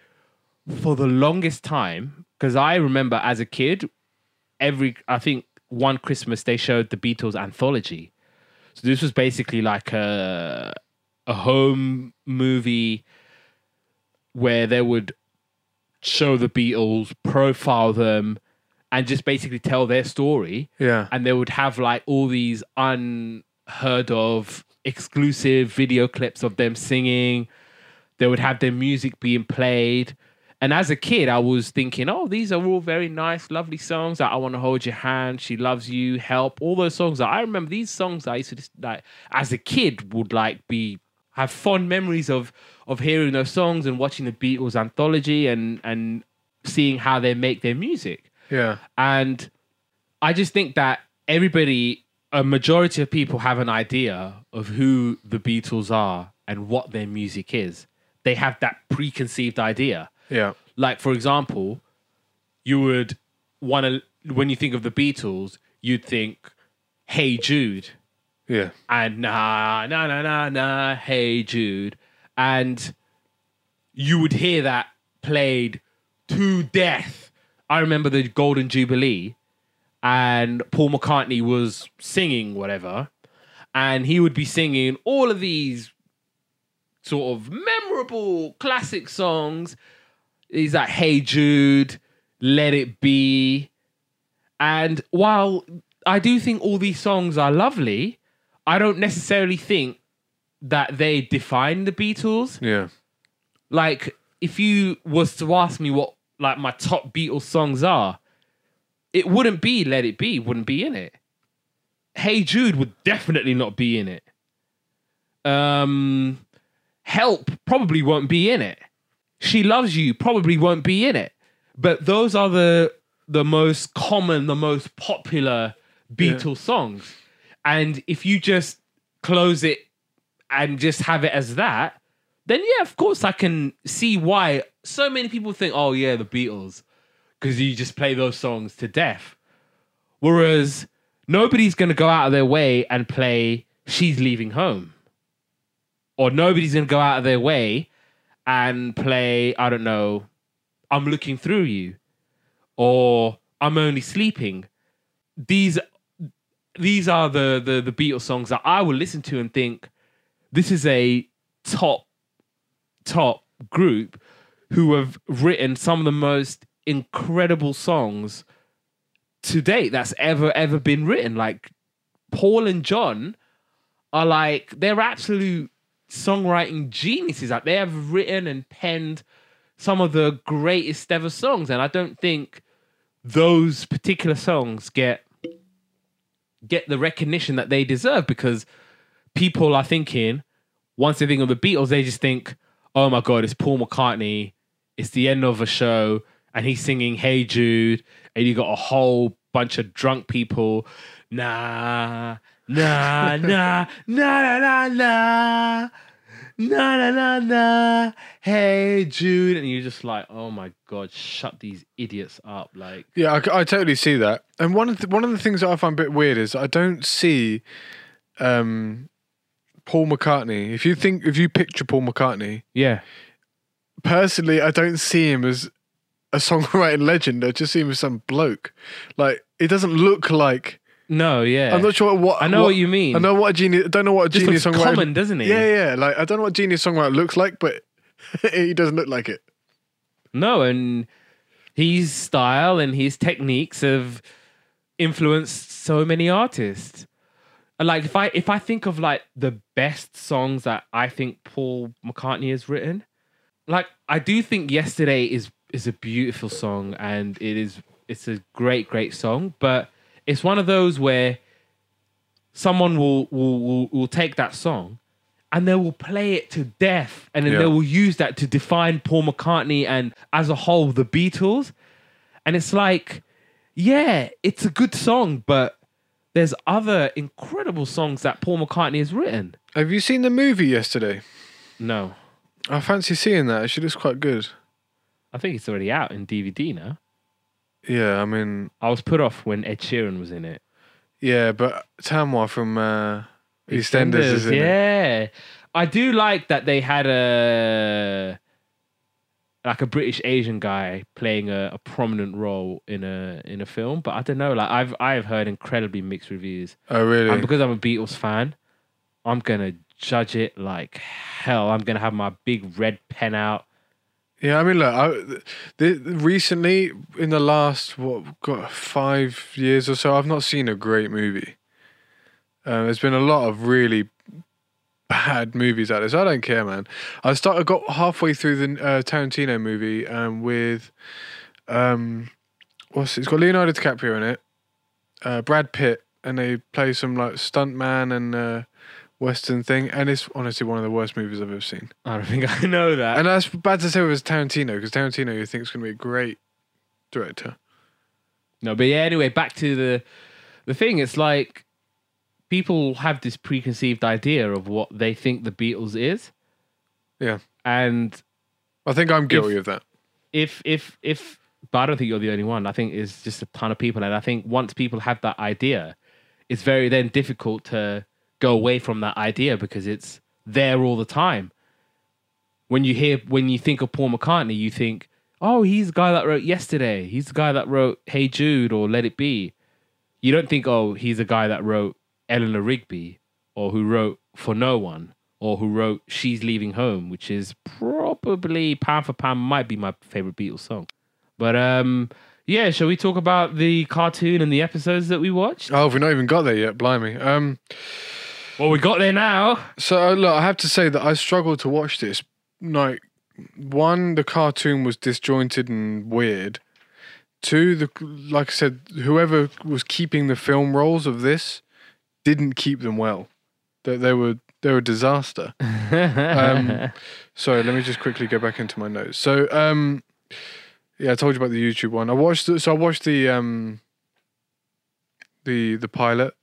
for the longest time, because I remember as a kid, every I think one Christmas they showed the Beatles anthology. So this was basically like a a home movie where they would show the Beatles, profile them, and just basically tell their story
Yeah,
and they would have like all these unheard of exclusive video clips of them singing They would have their music being played. And as a kid, I was thinking, oh, these are all very nice, lovely songs. Like, I want to hold your hand, she loves you, help, all those songs. I remember these songs I used to just, like as a kid would like be have fond memories of of hearing those songs and watching the Beatles anthology and and seeing how they make their music.
Yeah.
And I just think that everybody, a majority of people have an idea of who the Beatles are and what their music is. They have that preconceived idea.
Yeah.
Like, for example, you would want to, when you think of the Beatles, you'd think, Hey Jude,
Yeah.
and nah, nah, nah, nah, nah, Hey Jude. And you would hear that played to death. I remember the Golden Jubilee, and Paul McCartney was singing whatever, and he would be singing all of these sort of memorable classic songs. He's like, Hey Jude, Let It Be. And while I do think all these songs are lovely, I don't necessarily think that they define the Beatles
Yeah.
like if you was to ask me what like my top Beatles songs are, it wouldn't be Let It Be, wouldn't be in it. Hey Jude would definitely not be in it. Um Help probably won't be in it. She Loves You probably won't be in it. But those are the the most common, the most popular Beatles songs. And if you just close it and just have it as that, then yeah, of course I can see why so many people think, oh yeah, the Beatles, because you just play those songs to death. Whereas nobody's gonna go out of their way and play She's Leaving Home. Or nobody's gonna go out of their way and play, I don't know, I'm looking through you. Or I'm only sleeping. These these are the the the Beatles songs that I will listen to and think, this is a top top group who have written some of the most incredible songs to date that's ever ever been written like paul and john are like they're absolute songwriting geniuses like they have written and penned some of the greatest ever songs and i don't think those particular songs get get the recognition that they deserve because people are thinking once they think of the Beatles, they just think, oh my God, it's Paul McCartney. It's the end of a show. And he's singing Hey Jude. And you got a whole bunch of drunk people. Nah, nah, nah, nah, nah, nah, nah. Nah, nah, nah, nah. Hey Jude. And you're just like, oh my God, shut these idiots up. Like,
Yeah, I, I totally see that. And one of the, one of the things that I find a bit weird is I don't see um, Paul McCartney. If you think if you picture Paul McCartney,
yeah.
personally, I don't see him as a songwriting legend. I just see him as some bloke. Like it doesn't look like.
No, yeah.
I'm not sure what.
I know what you mean.
I know what a genius. I don't know what a
Just
genius
looks
songwriter.
common, doesn't he?
Yeah, yeah. Like I don't know what a genius songwriter looks like, but he doesn't look like it.
No, and his style and his techniques have influenced so many artists. Like if I if I think of like the best songs that I think Paul McCartney has written, like I do think Yesterday is is a beautiful song and it is it's a great great song, but it's one of those where someone will will will, will take that song and they will play it to death and then
Yeah.
they will use that to define Paul McCartney and as a whole the Beatles and it's like yeah it's a good song but there's other incredible songs that Paul McCartney has written
Have you seen the movie yesterday?
no
I fancy seeing that. Actually, looks quite good.
I think it's already out in DVD now
Yeah, I mean,
I was put off when Ed Sheeran was in it
yeah, but Tamwar from uh, EastEnders is in it.
yeah. I do like that they had a like a British Asian guy playing a, a prominent role in a in a film, but I don't know. Like I've I've heard incredibly mixed reviews,
Oh, really?
and because I'm a Beatles fan, I'm gonna judge it like hell. I'm gonna have my big red pen out.
Yeah, I mean, look, I, the, recently in the last what got five years or so, I've not seen a great movie. Uh, there's been a lot of really bad movies out there. So I don't care, man. I start. Got halfway through the uh, Tarantino movie um, with um, what's it? it's got Leonardo DiCaprio in it, uh, Brad Pitt, and they play some like stuntman and uh, western thing, and it's honestly one of the worst movies I've ever seen.
I don't think I know that.
And that's bad to say with Tarantino because Tarantino you think is going to be a great director.
No, but yeah. Anyway, back to the the thing. It's like people have this preconceived idea of what they think the Beatles is.
Yeah.
And
I think I'm guilty of that.
if if if but I don't think you're the only one. I think it's just a ton of people, and I think once people have that idea, it's very then difficult to go away from that idea because it's there all the time. When you hear when you think of Paul McCartney, you think, "Oh, he's the guy that wrote Yesterday. He's the guy that wrote Hey Jude or Let It Be." You don't think, "Oh, he's the guy that wrote Eleanor Rigby or who wrote For No One." Or who wrote "She's Leaving Home," which is probably pound for pound might be my favorite Beatles song. But um, yeah, shall we talk about the cartoon and the episodes that we watched?
Oh, we've not even got there yet. Blimey. Um,
Well, we got there now.
so uh, look, I have to say that I struggled to watch this. Like, one, the cartoon was disjointed and weird. Two, the like I said, whoever was keeping the film rolls of this didn't keep them well. They, they were they were a disaster. Um, Sorry, let me just quickly go back into my notes. So, um, yeah, I told you about the YouTube one. I watched. The, so I watched the um, the the pilot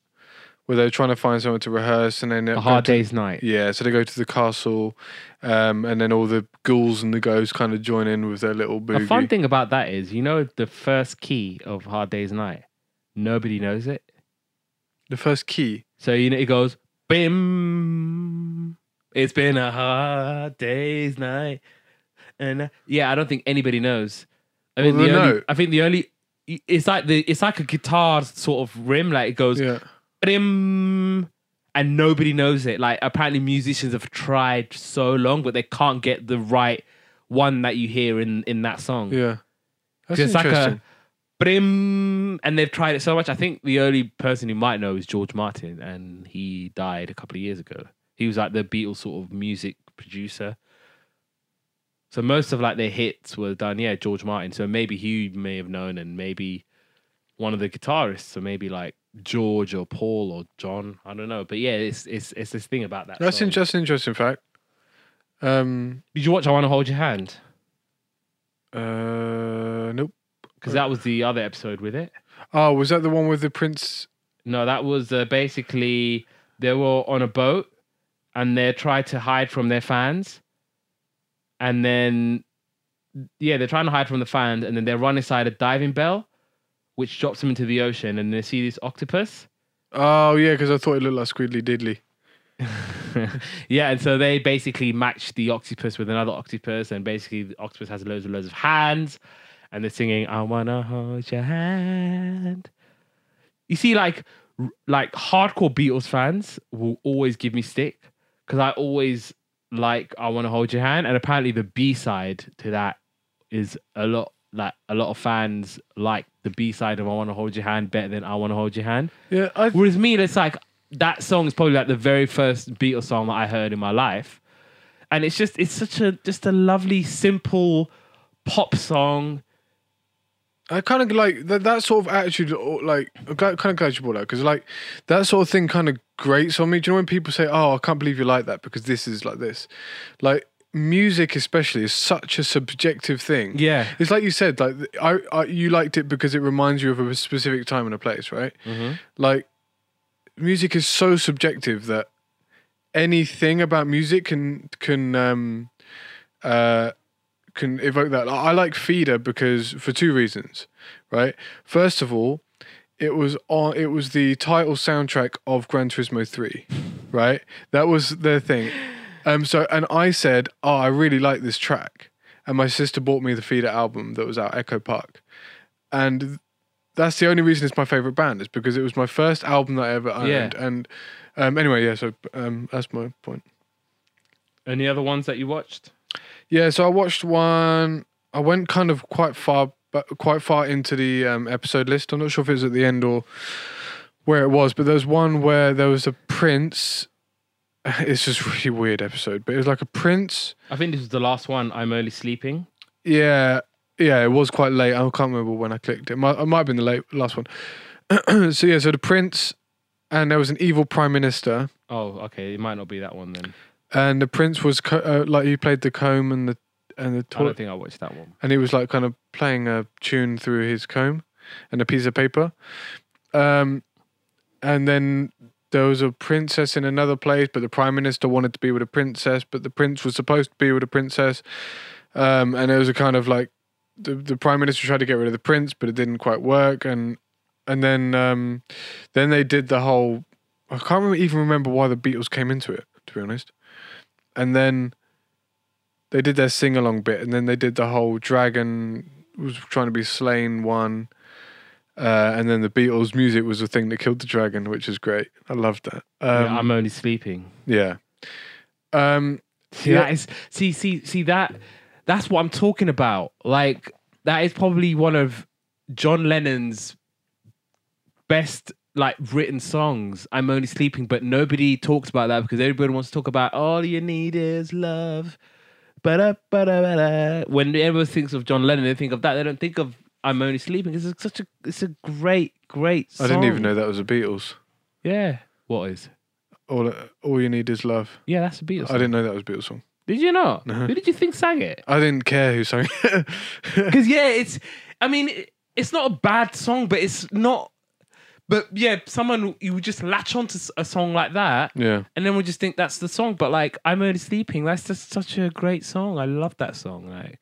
where they're trying to find someone to rehearse, and then
a hard day's night.
Yeah, so they go to the castle, um, and then all the ghouls and the ghosts kind of join in with their little boogie.
The fun thing about that is, you know, the first key of Hard Day's Night. Nobody knows it.
the first key.
So you know it goes bim. It's been a hard day's night, and uh, yeah, I don't think anybody knows. I mean,
Well,
the only. I think the only it's like the it's like a guitar sort of rim, like it goes
Yeah,
and nobody knows it. Like apparently musicians have tried so long, but they can't get the right one that you hear in in that song.
yeah. That's
It's like
interesting.
a brim, and they've tried it so much. I think the only person who might know is George Martin, and he died a couple of years ago. He was like the Beatles sort of music producer. So most of like their hits were done, yeah, George Martin. So maybe he may have known, and maybe one of the guitarists, or maybe like George or Paul or John. I don't know, but yeah, it's it's it's this thing about that.
That's
song.
in, just an interesting fact. Um,
Did you watch "I Want to Hold Your Hand"?
uh, nope.
Because that was the other episode with it.
Oh, was that the one with the prince?
No, that was uh, basically they were on a boat and they tried to hide from their fans. And then, yeah, they're trying to hide from the fans. And then they run inside a diving bell, which drops him into the ocean. And they see this octopus.
Oh, yeah, because I thought it looked like Squiddly Diddly.
yeah, and so they basically match the octopus with another octopus. And basically, the octopus has loads and loads of hands. And they're singing, I want to hold your hand. You see, like, like hardcore Beatles fans will always give me stick because I always like I want to hold your hand, and apparently the B side to that is a lot like a lot of fans like the B side of I want to hold your hand better than I want to hold your hand.
Yeah, I
Whereas me, it's like that song is probably like the very first Beatles song that I heard in my life, and it's just it's such a just a lovely simple pop song.
I kind of like that, that sort of attitude. Like, I'm kind of glad you brought that because, like, that sort of thing kind of grates on me. Do you know when people say, "Oh, I can't believe you like that because this is like this," like music, especially, is such a subjective thing.
Yeah,
It's like you said, like I, I, you liked it because it reminds you of a specific time and a place, right?
Mhm.
Like, music is so subjective that anything about music can can um uh can evoke that. I like Feeder because for two reasons, right? First of all, it was on it was the title soundtrack of Gran Turismo 3, right? That was their thing. Um so and I said, "Oh, I really like this track." And my sister bought me the Feeder album that was out Echo Park. And that's the only reason it's my favorite band is because it was my first album that I ever owned.
Yeah.
And um anyway, yeah, so um that's my point.
Any other ones that you watched?
Yeah, so I watched one. I went kind of quite far, but quite far into the um, episode list. I'm not sure if it was at the end or where it was, but there was one where there was a prince it's just a really weird episode. But it was like a prince.
I think this was the last one. I'm only sleeping.
Yeah, yeah, it was quite late. I can't remember when I clicked it. Might, it might have been the late last one. so yeah, so the prince, and there was an evil prime minister,
Oh, okay. It might not be that one then.
and the prince was co- uh, like he played the comb and the and the
I
toilet,
don't think I watched that one.
and he was like kind of playing a tune through his comb and a piece of paper. Um, and then there was a princess in another place, but the prime minister wanted to be with a princess, but the prince was supposed to be with a princess. Um, and it was a kind of like the the prime minister tried to get rid of the prince, but it didn't quite work. And and then um, then they did the whole. I can't even remember why the Beatles came into it, to be honest. And then they did their sing along bit, and then they did the whole dragon was trying to be slain one. Uh, and then the Beatles' music was the thing that killed the dragon, which is great. I loved that. Um,
yeah, I'm only sleeping.
yeah. Um,
See,
Yeah.
that is see, see, see that that's what I'm talking about. Like that is probably one of John Lennon's best like written songs. I'm only sleeping, but nobody talks about that because everybody wants to talk about all you need is love. Ba-da, ba-da, ba-da. When everyone thinks of John Lennon, they think of that. They don't think of I'm only sleeping. It's such a it's a great, great
I didn't even know that was a Beatles.
Yeah. What is?
All, all you need is love.
Yeah, that's a Beatles.
I didn't know that was a Beatles song.
Did you not?
No.
Who did you think sang it?
I didn't care who sang it.
Because yeah, it's. I mean, it's not a bad song, but it's not. But yeah, someone you would just latch onto a song like that,
yeah.
and then we just think that's the song. But like, I'm only sleeping. That's just such a great song. I love that song. Like,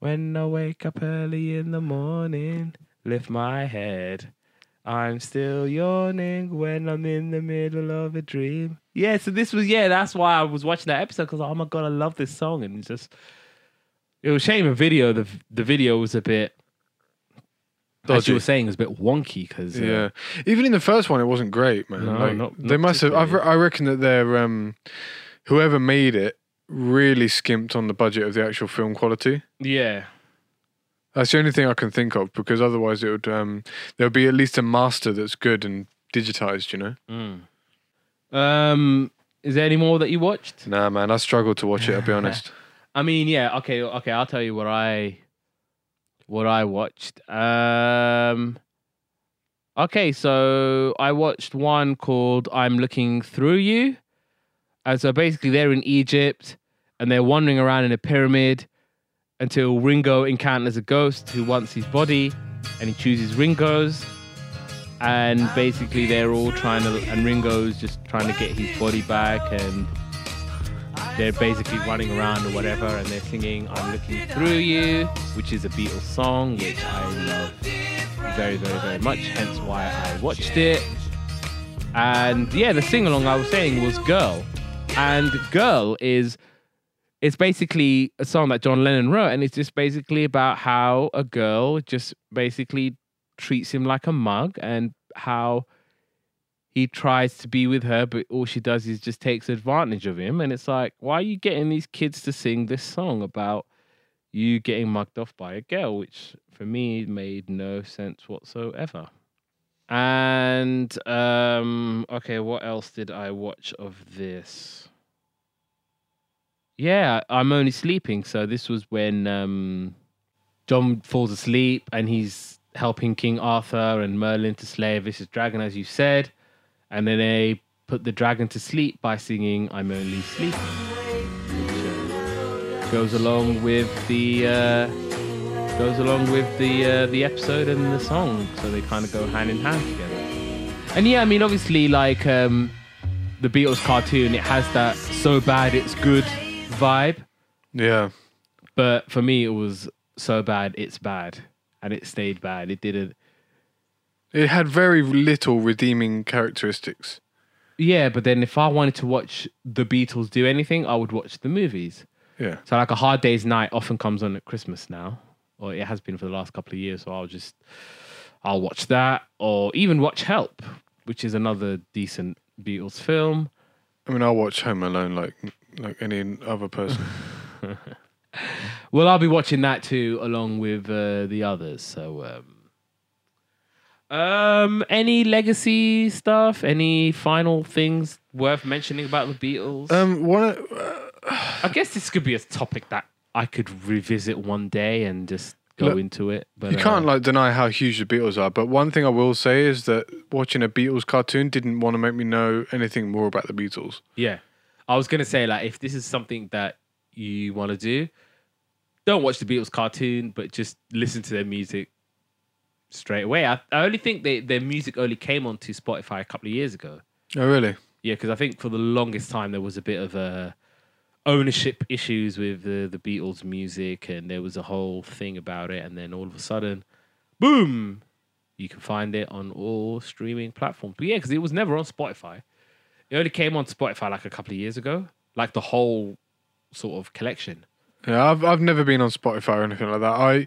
when I wake up early in the morning, lift my head. I'm still yawning when I'm in the middle of a dream. Yeah, so this was yeah, that's why I was watching that episode because oh my god, I love this song and it's just it was a shame the video the the video was a bit as you were saying it was a bit wonky because
Yeah. Even in the first one, it wasn't great, man.
No,
Like,
not-
they must have. I,
particularly.
I reckon that they're um, whoever made it really skimped on the budget of the actual film quality.
yeah
That's the only thing I can think of because otherwise it would um, there would be at least a master that's good and digitized. You know.
Mm. um is there any more that you watched?
Nah, man. I struggled to watch it. I'll be honest.
I mean, yeah, okay, okay. I'll tell you what I what I watched. Um, okay, so I watched one called "I'm Looking Through You." And so basically, they're in Egypt and they're wandering around in a pyramid until Ringo encounters a ghost who wants his body, and he chooses Ringo's. And basically, they're all trying to, and Ringo's just trying to get his body back, and they're basically running around or whatever and they're singing I'm Looking Through You, which is a Beatles song, which I love very, very, very much, hence why I watched it. And yeah, the sing along I was saying was Girl. And Girl is it's basically a song that John Lennon wrote, and it's just basically about how a girl just basically treats him like a mug and how he tries to be with her, but all she does is just takes advantage of him. And it's like, why are you getting these kids to sing this song about you getting mugged off by a girl? Which for me made no sense whatsoever. And um, okay, what else did I watch of this? Yeah, I'm only sleeping. So this was when um, John falls asleep and he's helping King Arthur and Merlin to slay vicious dragon, as you said. And then they put the dragon to sleep by singing "I'm Only Sleeping," uh, goes along with the uh, goes along with the uh, the episode and the song. So they kind of go hand in hand together. And yeah, I mean, obviously, like um, the Beatles cartoon, it has that "so bad it's good" vibe.
Yeah.
But for me, it was so bad it's bad, and it stayed bad. It didn't.
It had very little redeeming characteristics.
Yeah, but then if I wanted to watch the Beatles do anything, I would watch the movies.
Yeah.
So like a Hard Day's Night often comes on at Christmas now, or it has been for the last couple of years. So I'll just I'll watch that, or even watch Help, which is another decent Beatles film.
I mean, I'll watch Home Alone like like any other person.
Well, I'll be watching that too, along with uh, the others. So um, Um, any legacy stuff? Any final things worth mentioning about the Beatles?
Um, one.
I guess this could be a topic that I could revisit one day and just go
Look,
into it. But
You
uh,
can't like deny how huge the Beatles are, but one thing I will say is that watching a Beatles cartoon didn't want to make me know anything more about the Beatles.
Yeah, I was gonna say like if this is something that you want to do, don't watch the Beatles cartoon, but just listen to their music straight away. I, I only think they, their music only came onto Spotify a couple of years ago.
Oh, really?
Yeah, because I think for the longest time there was a bit of a ownership issues with the the Beatles music, and there was a whole thing about it, and then all of a sudden, boom, you can find it on all streaming platforms. But yeah, because it was never on Spotify. It only came on Spotify like a couple of years ago, like the whole sort of collection.
Yeah, I've I've never been on Spotify or anything like that. I,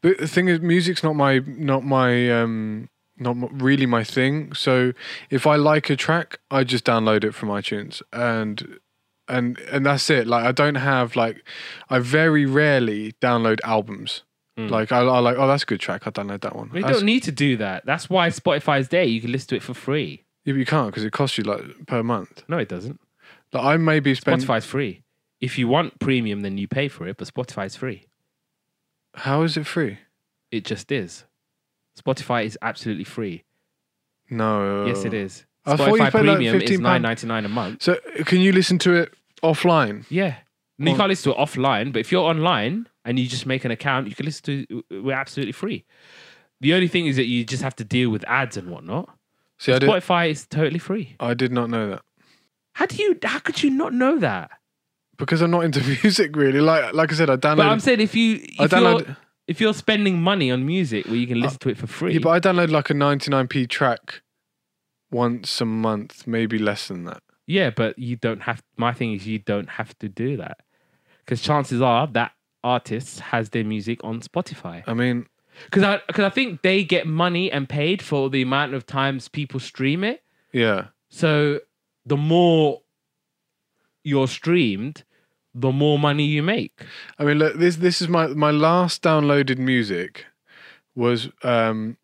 but the thing is, music's not my not my um not really my thing. So if I like a track, I just download it from iTunes and and and that's it. Like I don't have like I very rarely download albums.
Mm.
Like I, I like oh that's a good track. I'll download that one.
You
That's-
don't need to do that. That's why Spotify's there. You can listen to it for free.
Yeah, but you can't because it costs you like per month.
No, it doesn't.
Like I maybe spend.
Spotify's free. If you want premium, then you pay for it, but Spotify's free.
How is it free?
It just is. Spotify is absolutely free.
No.
Yes, it is.
I thought you
Spotify
paid like
Premium is
£15.
nine ninety nine a month.
So can you listen to it offline?
Yeah. And you can't listen to it offline, but if you're online and you just make an account, you can listen to it. We're absolutely free. The only thing is that you just have to deal with ads and whatnot.
See, I did.
Spotify is totally free.
I did not know that.
How do you? How could you not know that?
because I'm not into music really. Like like I said, I
But I'm saying if you
I
if you're,
download.
if you're spending money on music where you can listen to it for free,
Yeah, but I download like a 99p track once a month, maybe less than that.
Yeah, but you don't have. My thing is, you don't have to do that because chances are that artist has their music on Spotify.
I mean,
Because I because I think they get money and paid for the amount of times people stream it.
yeah,
So the more you're streamed, the more money you make.
I mean, look, this this is my my last downloaded music was um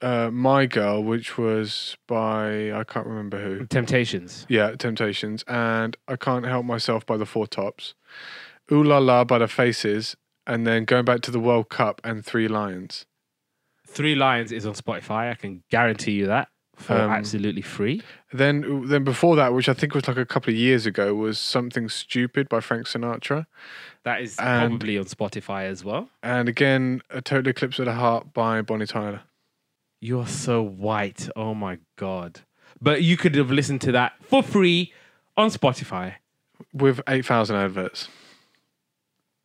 uh My Girl, which was by I can't remember who.
Temptations.
Yeah, Temptations, and I Can't Help Myself by the Four Tops. Ooh La La by the Faces, and then going back to the World Cup and Three Lions.
Three Lions is on Spotify. I can guarantee you that for
Um,
absolutely free.
Then then before that, which I think was like a couple of years ago, was Something Stupid by Frank Sinatra.
That is
and-
probably on Spotify as well.
And again, A Total Eclipse of the Heart by Bonnie Tyler.
You're so white. Oh my god. But you could have listened to that for free on Spotify.
With 8,000 adverts.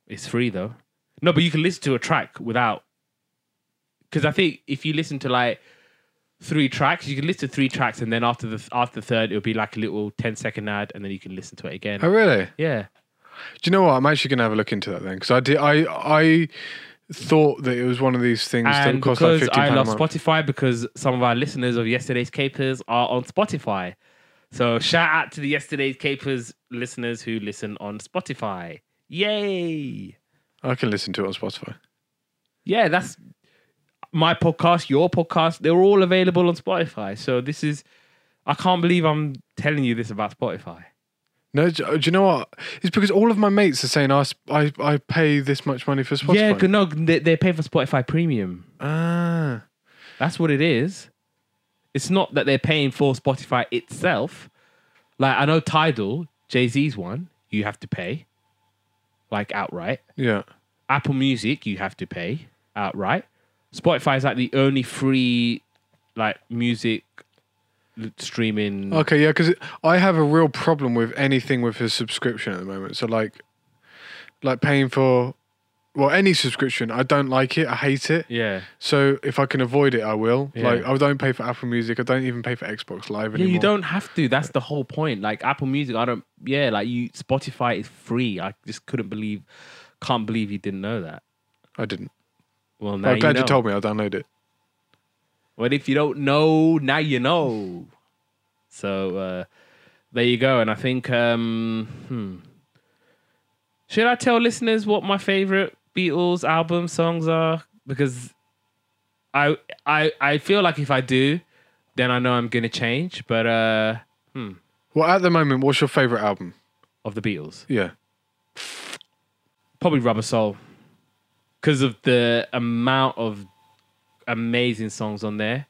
It's free though. No, but you can listen to a track without. Because I think if you listen to like three tracks, you can listen to three tracks, and then after the after the third, it'll be like a little 10 second ad, and then you can listen to it again.
Oh, really?
Yeah.
Do you know what? I'm actually going to have a look into that then. Because I, did, I, I thought that it was one of these things that
And
would cost like
because
£15
I love. Spotify, because some of our listeners of Yesterday's Capers are on Spotify. So shout out to the Yesterday's Capers listeners who listen on Spotify. Yay!
I can listen to it on Spotify.
yeah, that's my podcast, your podcast. They're all available on Spotify. So this is, I can't believe I'm telling you this about Spotify.
No, do do you know what? It's because all of my mates are saying I, I, I pay this much money for Spotify.
Yeah, no, they, they pay for Spotify Premium.
Ah,
That's what it is. It's not that they're paying for Spotify itself. Like I know Tidal, Jay Z's one, you have to pay, like outright.
yeah.
Apple Music, you have to pay outright. Spotify is like the only free, like music streaming.
Okay, yeah, because I have a real problem with anything with a subscription at the moment. So like, like paying for, well, any subscription, I don't like it. I hate it.
Yeah,
So if I can avoid it, I will.
Yeah.
Like I don't pay for Apple Music. I don't even pay for Xbox Live anymore. yeah.
You don't have to. That's the whole point. Like Apple Music, I don't. Yeah, like you, Spotify is free. I just couldn't believe, can't believe you didn't know that.
I didn't.
Well, now
I'm
you
glad
know.
you told me. I'll download it.
But if you don't know, now you know. So uh, there you go. And I think, um, hmm. should I tell listeners what my favorite Beatles album songs are? Because I I I feel like if I do, then I know I'm gonna change. But uh,
Well, at the moment, what's your favorite album?
of the Beatles,
Yeah.
probably Rubber Soul, because of the amount of amazing songs on there.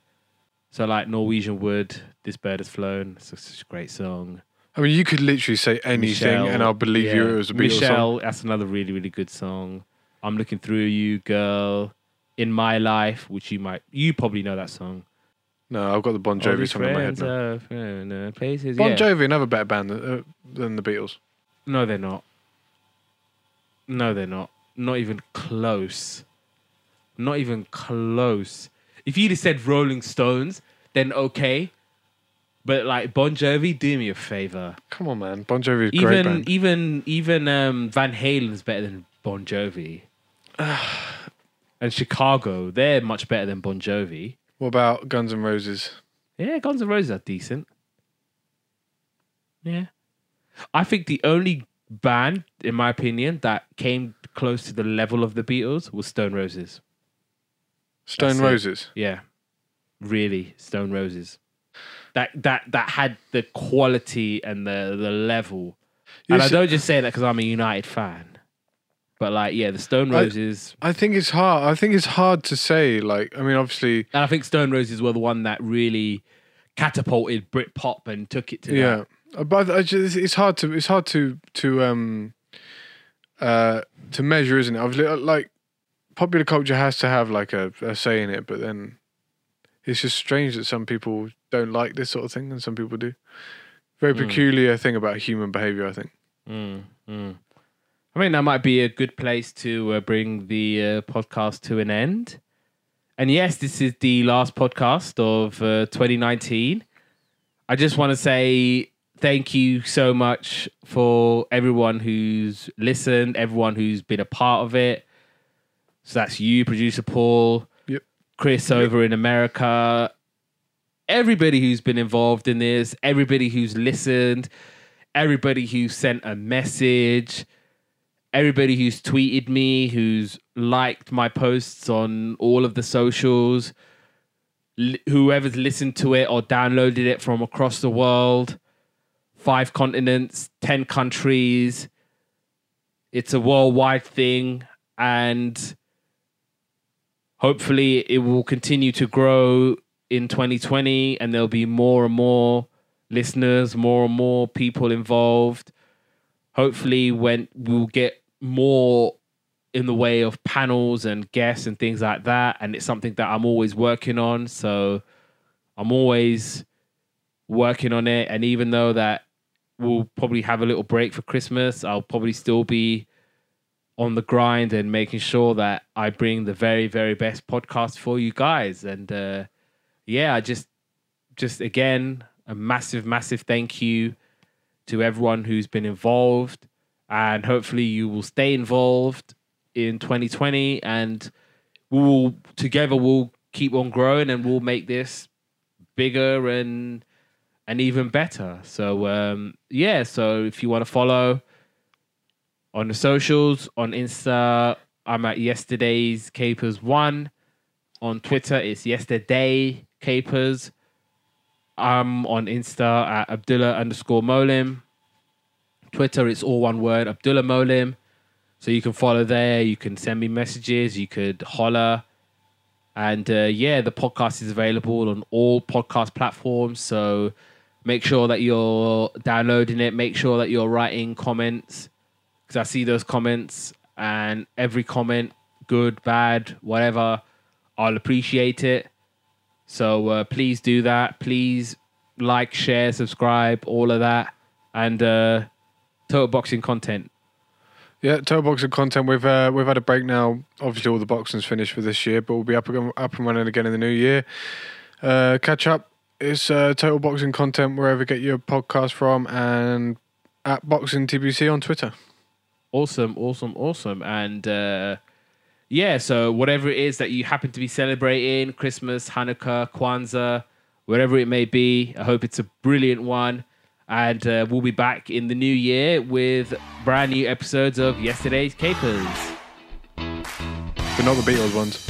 So like Norwegian Wood, This Bird Has Flown, it's such a great song.
I mean, you could literally say anything, and I'll believe you
yeah.
it was a Beatles
Michelle,
song.
that's another really, really good song. I'm looking through you, girl. In my life, which you might, you probably know that song.
No, I've got the Bon Jovi song in my head now.
are uh, places.
Bon
yeah.
Jovi, another better band than, uh, than the Beatles.
No, they're not. No, they're not. Not even close. Not even close. If you'd have said Rolling Stones, then okay. But like Bon Jovi, do me a favor.
Come on, man. Bon Jovi
Even
band.
even even um, Van Halen's better than Bon Jovi. and Chicago, they're much better than Bon Jovi.
What about Guns N' Roses?
Yeah, Guns N' Roses are decent. Yeah. I think the only band, in my opinion, that came close to the level of the Beatles was Stone Roses.
Stone
That's it.
Roses.
Yeah. Really, Stone Roses. That that that had the quality and the the level.
You
and I
see-
don't just say that because I'm a United fan. But like, yeah, the Stone Roses
I think it's hard. I think it's hard to say. Like, I mean, obviously,
and I think Stone Roses were the one that really catapulted Britpop and took it to
yeah. Uh, But I just, it's hard to it's hard to to um uh to measure, isn't it? Obviously, uh, like popular culture has to have like a, a say in it, but then it's just strange that some people don't like this sort of thing and some people do. Very
Mm.
peculiar thing about human behavior, I think.
Mm, mm. I mean, that might be a good place to uh, bring the uh, podcast to an end. And yes, this is the last podcast of uh, 2019. I just want to say thank you so much for everyone who's listened, everyone who's been a part of it. So that's you, producer Paul,
Yep.
Chris over in America, everybody who's been involved in this, everybody who's listened, everybody who sent a message, everybody who's tweeted me, who's liked my posts on all of the socials, whoever's listened to it or downloaded it from across the world, five continents, 10 countries. It's a worldwide thing and hopefully it will continue to grow in 2020 and there'll be more and more listeners, more and more people involved. Hopefully, when we'll get more in the way of panels and guests and things like that. And it's something that I'm always working on. So I'm always working on it. And even though that we'll probably have a little break for Christmas, I'll probably still be on the grind and making sure that I bring the very, very best podcast for you guys. And uh, yeah, I just, just again, a massive, massive thank you to everyone who's been involved. And hopefully you will stay involved in 2020 and we'll together we'll keep on growing and we'll make this bigger and and even better. So um yeah, so if you want to follow on the socials, on Insta, I'm at yesterday's capers one. On Twitter, it's yesterday capers. I'm on Insta at Abdullah underscore Molim. Twitter, it's all one word, Abdullah Molim. So you can follow there. You can send me messages. You could holler. And uh, yeah, the podcast is available on all podcast platforms. So make sure that you're downloading it. Make sure that you're writing comments because I see those comments and every comment, good, bad, whatever, I'll appreciate it. So uh, please do that. Please like, share, subscribe, all of that. And uh, total boxing content.
Yeah, total boxing content. We've uh, we've had a break now. Obviously, all the boxing's finished for this year, but we'll be up and up and running again in the new year. Uh, catch up. It's uh, total boxing content wherever you get your podcast from, and at boxing TBC on Twitter.
Awesome, awesome, awesome. And uh, yeah, so whatever it is that you happen to be celebrating Christmas, Hanukkah, Kwanzaa, whatever it may be, I hope it's a brilliant one. And uh, we'll be back in the new year with brand new episodes of Yesterday's Capers.
But not the Beatles ones.